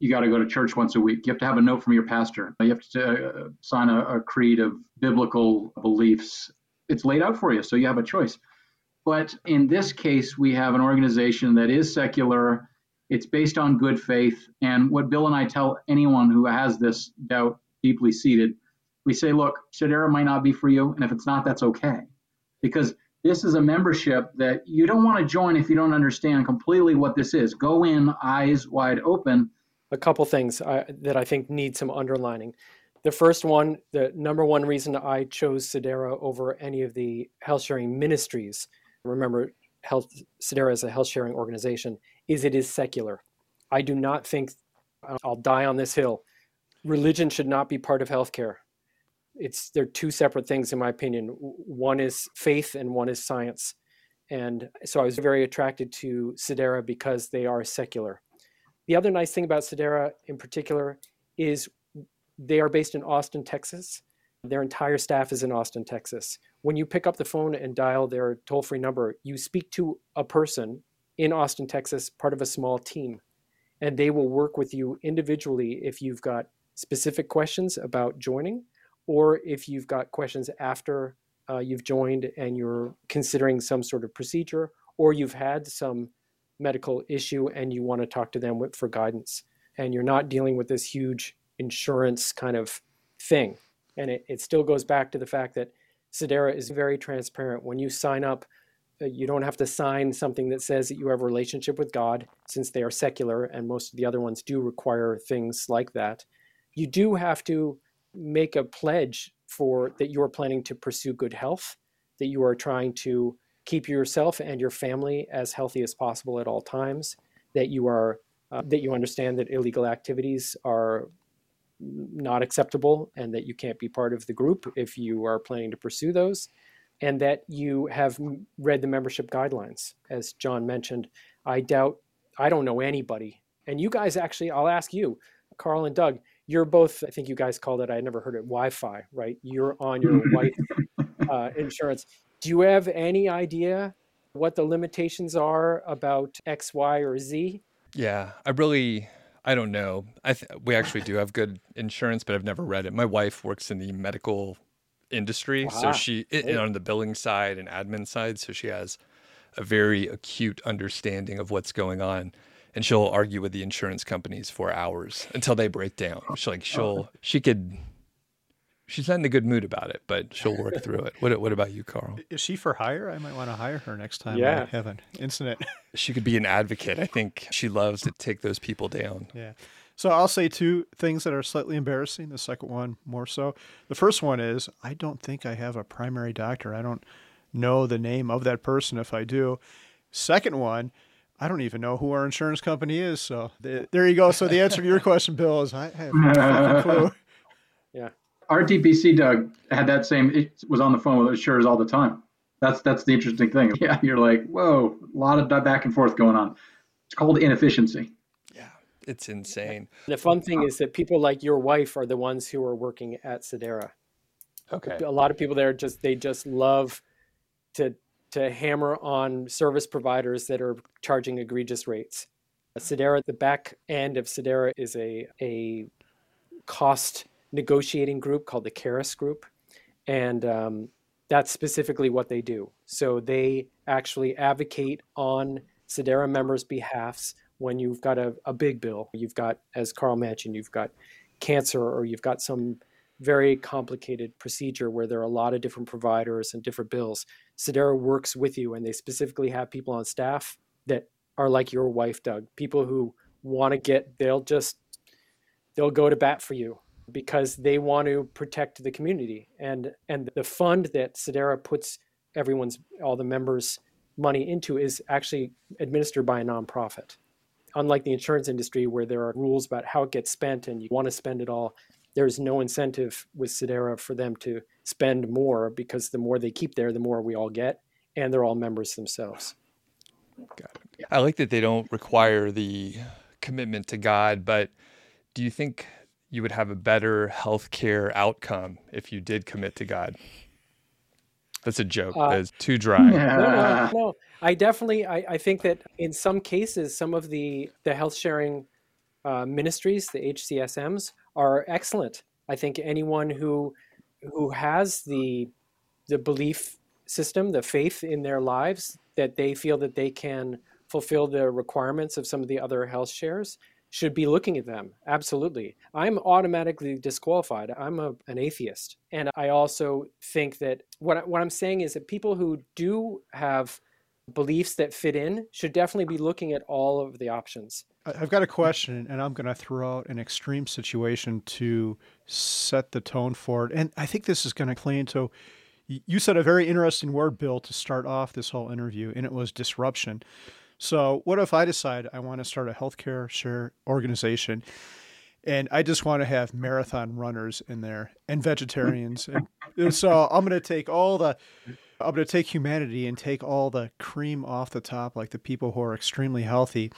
you got to go to church once a week. You have to have a note from your pastor. You have to uh, sign a, a creed of biblical beliefs. It's laid out for you, so you have a choice. But in this case, we have an organization that is secular. It's based on good faith. And what Bill and I tell anyone who has this doubt deeply seated we say, look, Sedera might not be for you, and if it's not, that's okay. Because this is a membership that you don't want to join if you don't understand completely what this is. Go in eyes wide open. A couple things I, that I think need some underlining. The first one, the number one reason I chose Sedera over any of the health sharing ministries, remember, health Sedera is a health sharing organization, is it is secular. I do not think uh, I'll die on this hill. Religion should not be part of healthcare. It's they're two separate things in my opinion. One is faith and one is science. And so i was very attracted to sedera because they are secular. The other nice thing about sedera in particular is they are based in austin texas their entire staff is in austin texas when you pick up the phone and dial their toll-free number you speak to a person in austin texas part of a small team and they will work with you individually if you've got specific questions about joining or if you've got questions after uh, you've joined and you're considering some sort of procedure, or you've had some medical issue and you want to talk to them for guidance, and you're not dealing with this huge insurance kind of thing. And it, it still goes back to the fact that Sedera is very transparent. When you sign up, uh, you don't have to sign something that says that you have a relationship with God, since they are secular, and most of the other ones do require things like that. You do have to make a pledge for that you are planning to pursue good health, that you are trying to keep yourself and your family as healthy as possible at all times, that you are uh, that you understand that illegal activities are not acceptable and that you can't be part of the group if you are planning to pursue those and that you have read the membership guidelines as John mentioned I doubt I don't know anybody and you guys actually I'll ask you Carl and Doug you're both, I think you guys called it, I never heard it, Wi Fi, right? You're on your wife uh, insurance. Do you have any idea what the limitations are about X, Y, or Z? Yeah, I really, I don't know. I th- we actually do have good insurance, but I've never read it. My wife works in the medical industry, so she it, on the billing side and admin side, so she has a very acute understanding of what's going on. And she'll argue with the insurance companies for hours until they break down. She's like, oh. she'll, she could she's not in a good mood about it, but she'll work through it. What What about you, Carl? Is she for hire? I might want to hire her next time yeah. I have an incident. she could be an advocate. I think she loves to take those people down. Yeah. So I'll say two things that are slightly embarrassing. The second one more so. The first one is I don't think I have a primary doctor. I don't know the name of that person if I do. Second one, I don't even know who our insurance company is. So there you go. So the answer to your question, Bill, is I have no clue. Yeah. RTPC, Doug, had that same. It was on the phone with insurers all the time. That's that's the interesting thing. Yeah, you're like, whoa, a lot of back and forth going on. It's called inefficiency. Yeah, it's insane. The fun thing is that people like your wife are the ones who are working at Sedera. Okay. A lot of people there just they just love to to hammer on service providers that are charging egregious rates. Sedera, the back end of Sedera is a a cost negotiating group called the Karis Group, and um, that's specifically what they do. So they actually advocate on Sedera members' behalfs when you've got a, a big bill. You've got, as Carl mentioned, you've got cancer or you've got some very complicated procedure where there are a lot of different providers and different bills. Sedera works with you, and they specifically have people on staff that are like your wife, Doug. People who want to get, they'll just, they'll go to bat for you because they want to protect the community. And and the fund that Sedera puts everyone's all the members money into is actually administered by a nonprofit. Unlike the insurance industry where there are rules about how it gets spent and you want to spend it all there's no incentive with Sedera for them to spend more because the more they keep there the more we all get and they're all members themselves. Got it. I like that they don't require the commitment to God, but do you think you would have a better healthcare outcome if you did commit to God. That's a joke. Uh, That's too dry. No, no, no. I definitely, I, I think that in some cases, some of the the health sharing uh, ministries, the HCSMs, are excellent. I think anyone who who has the the belief system, the faith in their lives that they feel that they can fulfill the requirements of some of the other health shares should be looking at them. Absolutely. I'm automatically disqualified. I'm a, an atheist. And I also think that what, what I'm saying is that people who do have beliefs that fit in should definitely be looking at all of the options. I've got a question, and I'm going to throw out an extreme situation to set the tone for it. And I think this is going to play into. You said a very interesting word, Bill, to start off this whole interview, and it was disruption. So, what if I decide I want to start a healthcare share organization and I just want to have marathon runners in there and vegetarians? and so, I'm going to take all the I'm going to take humanity and take all the cream off the top, like the people who are extremely healthy.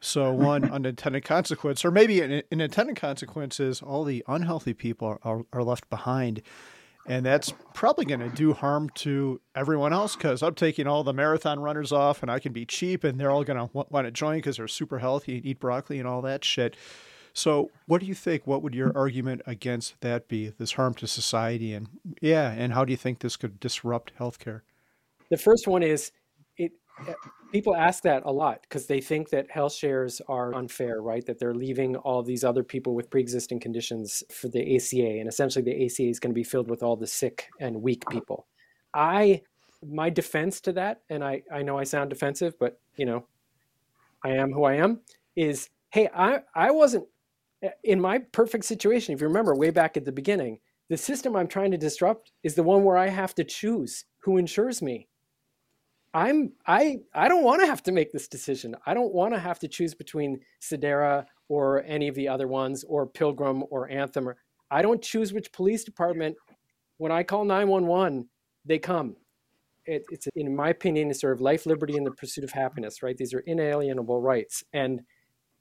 So, one unintended consequence, or maybe an, an intended consequence, is all the unhealthy people are, are left behind and that's probably going to do harm to everyone else because I'm taking all the marathon runners off and I can be cheap and they're all going to want to join because they're super healthy and eat broccoli and all that shit. So, what do you think? What would your argument against that be? This harm to society and yeah, and how do you think this could disrupt healthcare? The first one is people ask that a lot because they think that health shares are unfair, right? That they're leaving all these other people with pre-existing conditions for the ACA, and essentially the ACA is going to be filled with all the sick and weak people. I, my defense to that, and I, I know I sound defensive, but you know, I am who I am. Is hey, I, I wasn't eh, in my perfect situation. If you remember way back at the beginning, the system I'm trying to disrupt is the one where I have to choose who insures me I'm I I don't want to have to make this decision. I don't want to have to choose between Sedera or any of the other ones or Pilgrim or Anthem. Or, I don't choose which police department. When I call 911, they come. It, it's in my opinion, it's sort of life, liberty, and the pursuit of happiness. Right? These are inalienable rights. And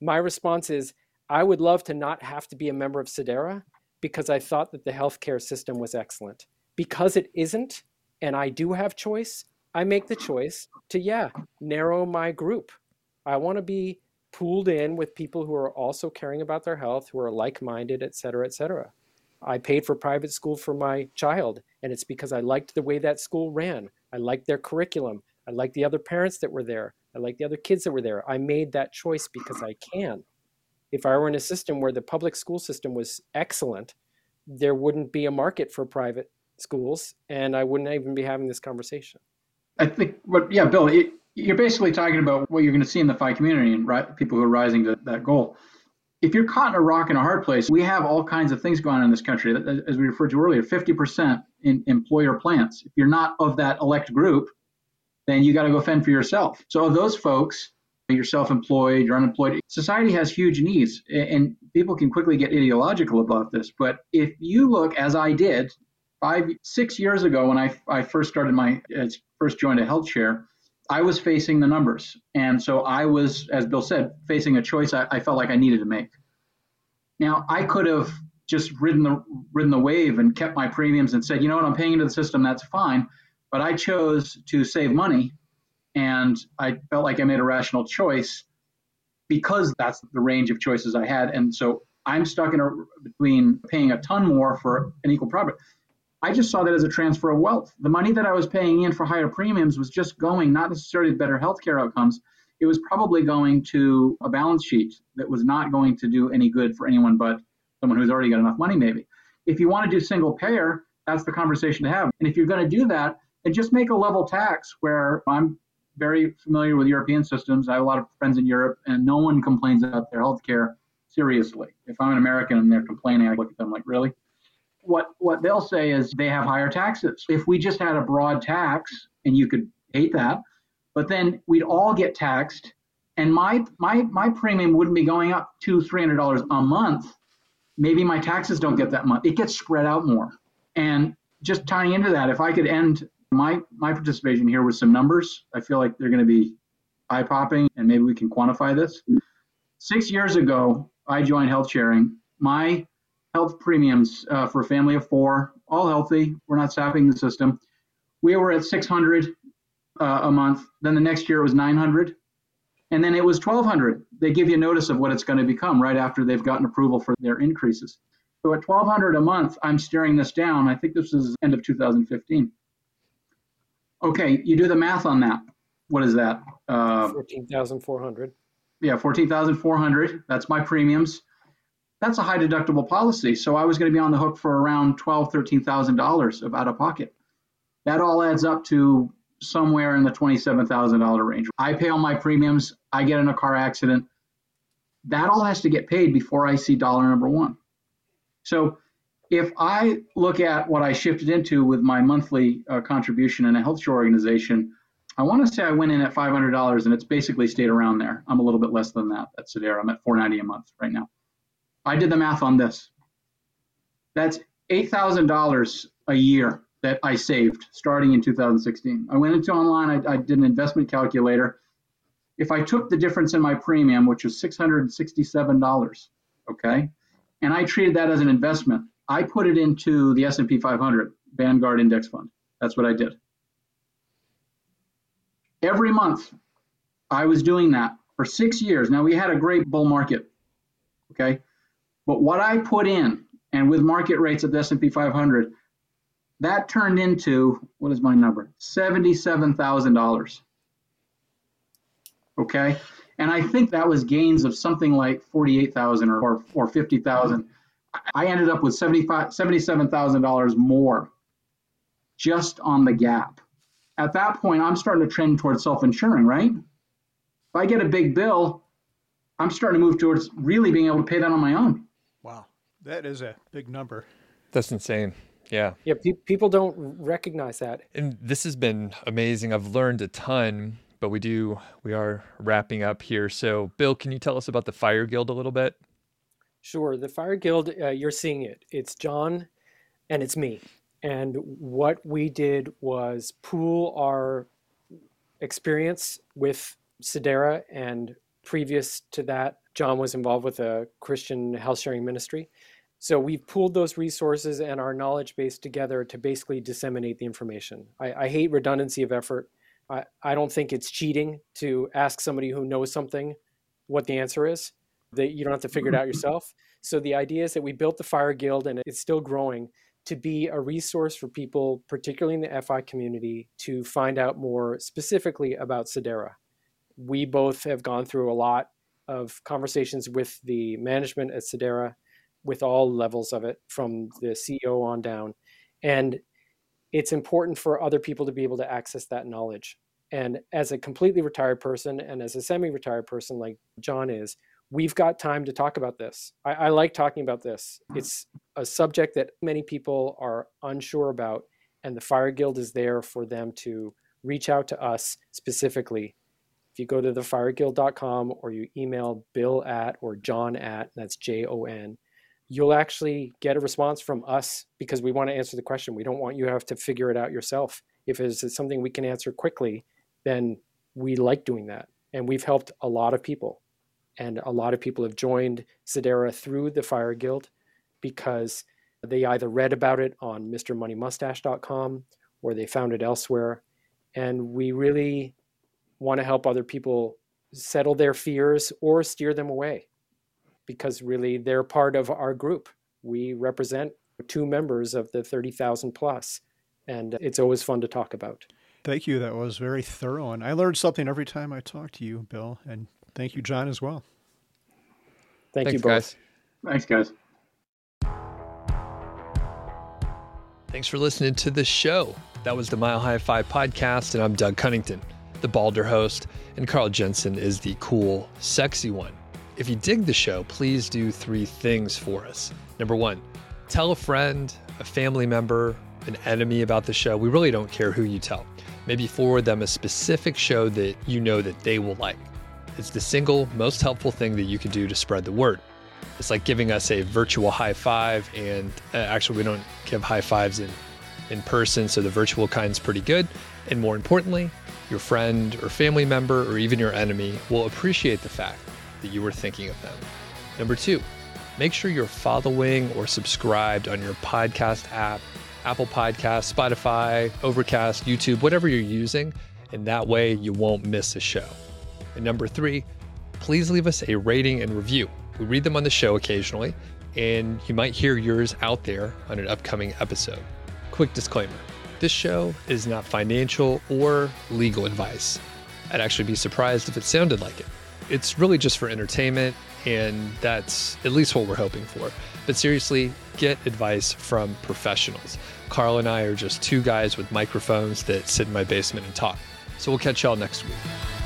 my response is, I would love to not have to be a member of Sedera because I thought that the healthcare system was excellent. Because it isn't, and I do have choice, I make the choice to, yeah, narrow my group. I want to be pooled in with people who are also caring about their health, who are like minded, et cetera, et cetera. I paid for private school for my child, and it's because I liked the way that school ran. I liked their curriculum. I liked the other parents that were there. I liked the other kids that were there. I made that choice because I can. If I were in a system where the public school system was excellent, there wouldn't be a market for private schools, and I wouldn't even be having this conversation. I think, but yeah, Bill, you're basically talking about what you're going to see in the FI community and right, people who are rising to that goal. If you're caught in a rock in a hard place, we have all kinds of things going on in this country. As we referred to earlier, 50% in employer plans. If you're not of that elect group, then you got to go fend for yourself. So of those folks, you're self-employed, you're unemployed. Society has huge needs, and people can quickly get ideological about this. But if you look, as I did, five, six years ago when I, I first started my, uh, first joined a health share, I was facing the numbers. And so I was, as Bill said, facing a choice I, I felt like I needed to make. Now, I could have just ridden the ridden the wave and kept my premiums and said, you know what, I'm paying into the system, that's fine. But I chose to save money and I felt like I made a rational choice because that's the range of choices I had. And so I'm stuck in a, between paying a ton more for an equal profit. I just saw that as a transfer of wealth. The money that I was paying in for higher premiums was just going not necessarily to better healthcare outcomes. It was probably going to a balance sheet that was not going to do any good for anyone but someone who's already got enough money, maybe. If you want to do single payer, that's the conversation to have. And if you're going to do that, then just make a level tax where I'm very familiar with European systems. I have a lot of friends in Europe, and no one complains about their healthcare seriously. If I'm an American and they're complaining, I look at them like, really? What what they'll say is they have higher taxes. If we just had a broad tax, and you could hate that, but then we'd all get taxed, and my my my premium wouldn't be going up two three hundred dollars a month. Maybe my taxes don't get that much. It gets spread out more. And just tying into that, if I could end my my participation here with some numbers. I feel like they're going to be eye popping, and maybe we can quantify this. Six years ago, I joined health sharing. My health premiums uh, for a family of four, all healthy. We're not sapping the system. We were at 600 uh, a month. Then the next year it was 900, and then it was 1200. They give you notice of what it's going to become right after they've gotten approval for their increases. So at 1200 a month, I'm steering this down. I think this is end of 2015. Okay, you do the math on that. What is that? Uh, Fourteen thousand four hundred. Yeah, fourteen thousand four hundred. That's my premiums. That's a high deductible policy, so I was going to be on the hook for around twelve, thirteen thousand dollars of out of pocket. That all adds up to somewhere in the twenty-seven thousand dollar range. I pay all my premiums. I get in a car accident. That all has to get paid before I see dollar number one. So if I look at what I shifted into with my monthly uh, contribution in a health share organization, I want to say I went in at $500 and it's basically stayed around there. I'm a little bit less than that at Sedera. I'm at 490 a month right now. I did the math on this. That's $8,000 a year that I saved starting in 2016. I went into online, I, I did an investment calculator. If I took the difference in my premium, which was $667, okay, and I treated that as an investment, I put it into the S&P 500 Vanguard Index Fund. That's what I did. Every month, I was doing that for six years. Now we had a great bull market, okay, but what I put in, and with market rates of the S&P 500, that turned into what is my number? Seventy-seven thousand dollars. Okay, and I think that was gains of something like forty-eight thousand or or, fifty thousand I ended up with $77,000 more just on the gap. At that point, I'm starting to trend towards self insuring, right? If I get a big bill, I'm starting to move towards really being able to pay that on my own. Wow. That is a big number. That's insane. Yeah. Yeah. Pe- people don't recognize that. And this has been amazing. I've learned a ton, but we do, we are wrapping up here. So, Bill, can you tell us about the Fire Guild a little bit? Sure. The Fire Guild, uh, you're seeing it. It's John and it's me. And what we did was pool our experience with Sedera and previous to that John was involved with a Christian health sharing ministry. So we've pooled those resources and our knowledge base together to basically disseminate the information. I, I hate redundancy of effort. I, I don't think it's cheating to ask somebody who knows something what the answer is. That you don't have to figure it out yourself. So the idea is that we built the Fire Guild and it's still growing to be a resource for people, particularly in the FI community, to find out more specifically about Sedera. We both have gone through a lot of conversations with the management at Sedera with all levels of it, from the CEO on down. And it's important for other people to be able to access that knowledge. And as a completely retired person and as a semi retired person like John is, we've got time to talk about this. I, I, like talking about this. It's a subject that many people are unsure about, and the Fire Guild is there for them to reach out to us specifically. If you go to thefireguild.com or you email bill at or john at, that's J O N, you'll actually get a response from us because we want to answer the question. We don't want you to have to figure it out yourself. If it's something we can answer quickly, then we like doing that. And we've helped a lot of people. And a lot of people have joined Sedera through the Fire Guild because they either read about it on MrMoneyMustache.com or they found it elsewhere. And we really want to help other people settle their fears or steer them away because really they're part of our group. We represent two members of the 30,000 plus, and it's always fun to talk about. Thank you. That was very thorough. And I learned something every time I talk to you, Bill. And thank you, John, as well. Thank Thanks, you both. Guys. Thanks, guys. Thanks for listening to the show. That was the Mile High FI podcast, and I'm Doug Cunnington, the balder host, and Carl Jensen is the cool, sexy one. If you dig the show, please do three things for us. Number one, tell a friend, a family member, an enemy about the show. We really don't care who you tell. Maybe forward them a specific show that you know that they will like. It's the single most helpful thing that you can do to spread the word. It's like giving us a virtual high five, and uh, actually, we don't give high fives in, in person, so the virtual kind's pretty good. And more importantly, your friend or family member or even your enemy will appreciate the fact that you were thinking of them. Number two, make sure you're following or subscribed on your podcast app, Apple Podcast, Spotify, Overcast, YouTube, whatever you're using, and that way you won't miss a show. And number three, please leave us a rating and review. We read them on the show occasionally, and you might hear yours out there on an upcoming episode. Quick disclaimer this show is not financial or legal advice. I'd actually be surprised if it sounded like it it's really just for entertainment, and that's at least what we're hoping for. But seriously, get advice from professionals. Carl and I are just two guys with microphones that sit in my basement and talk. So we'll catch y'all next week.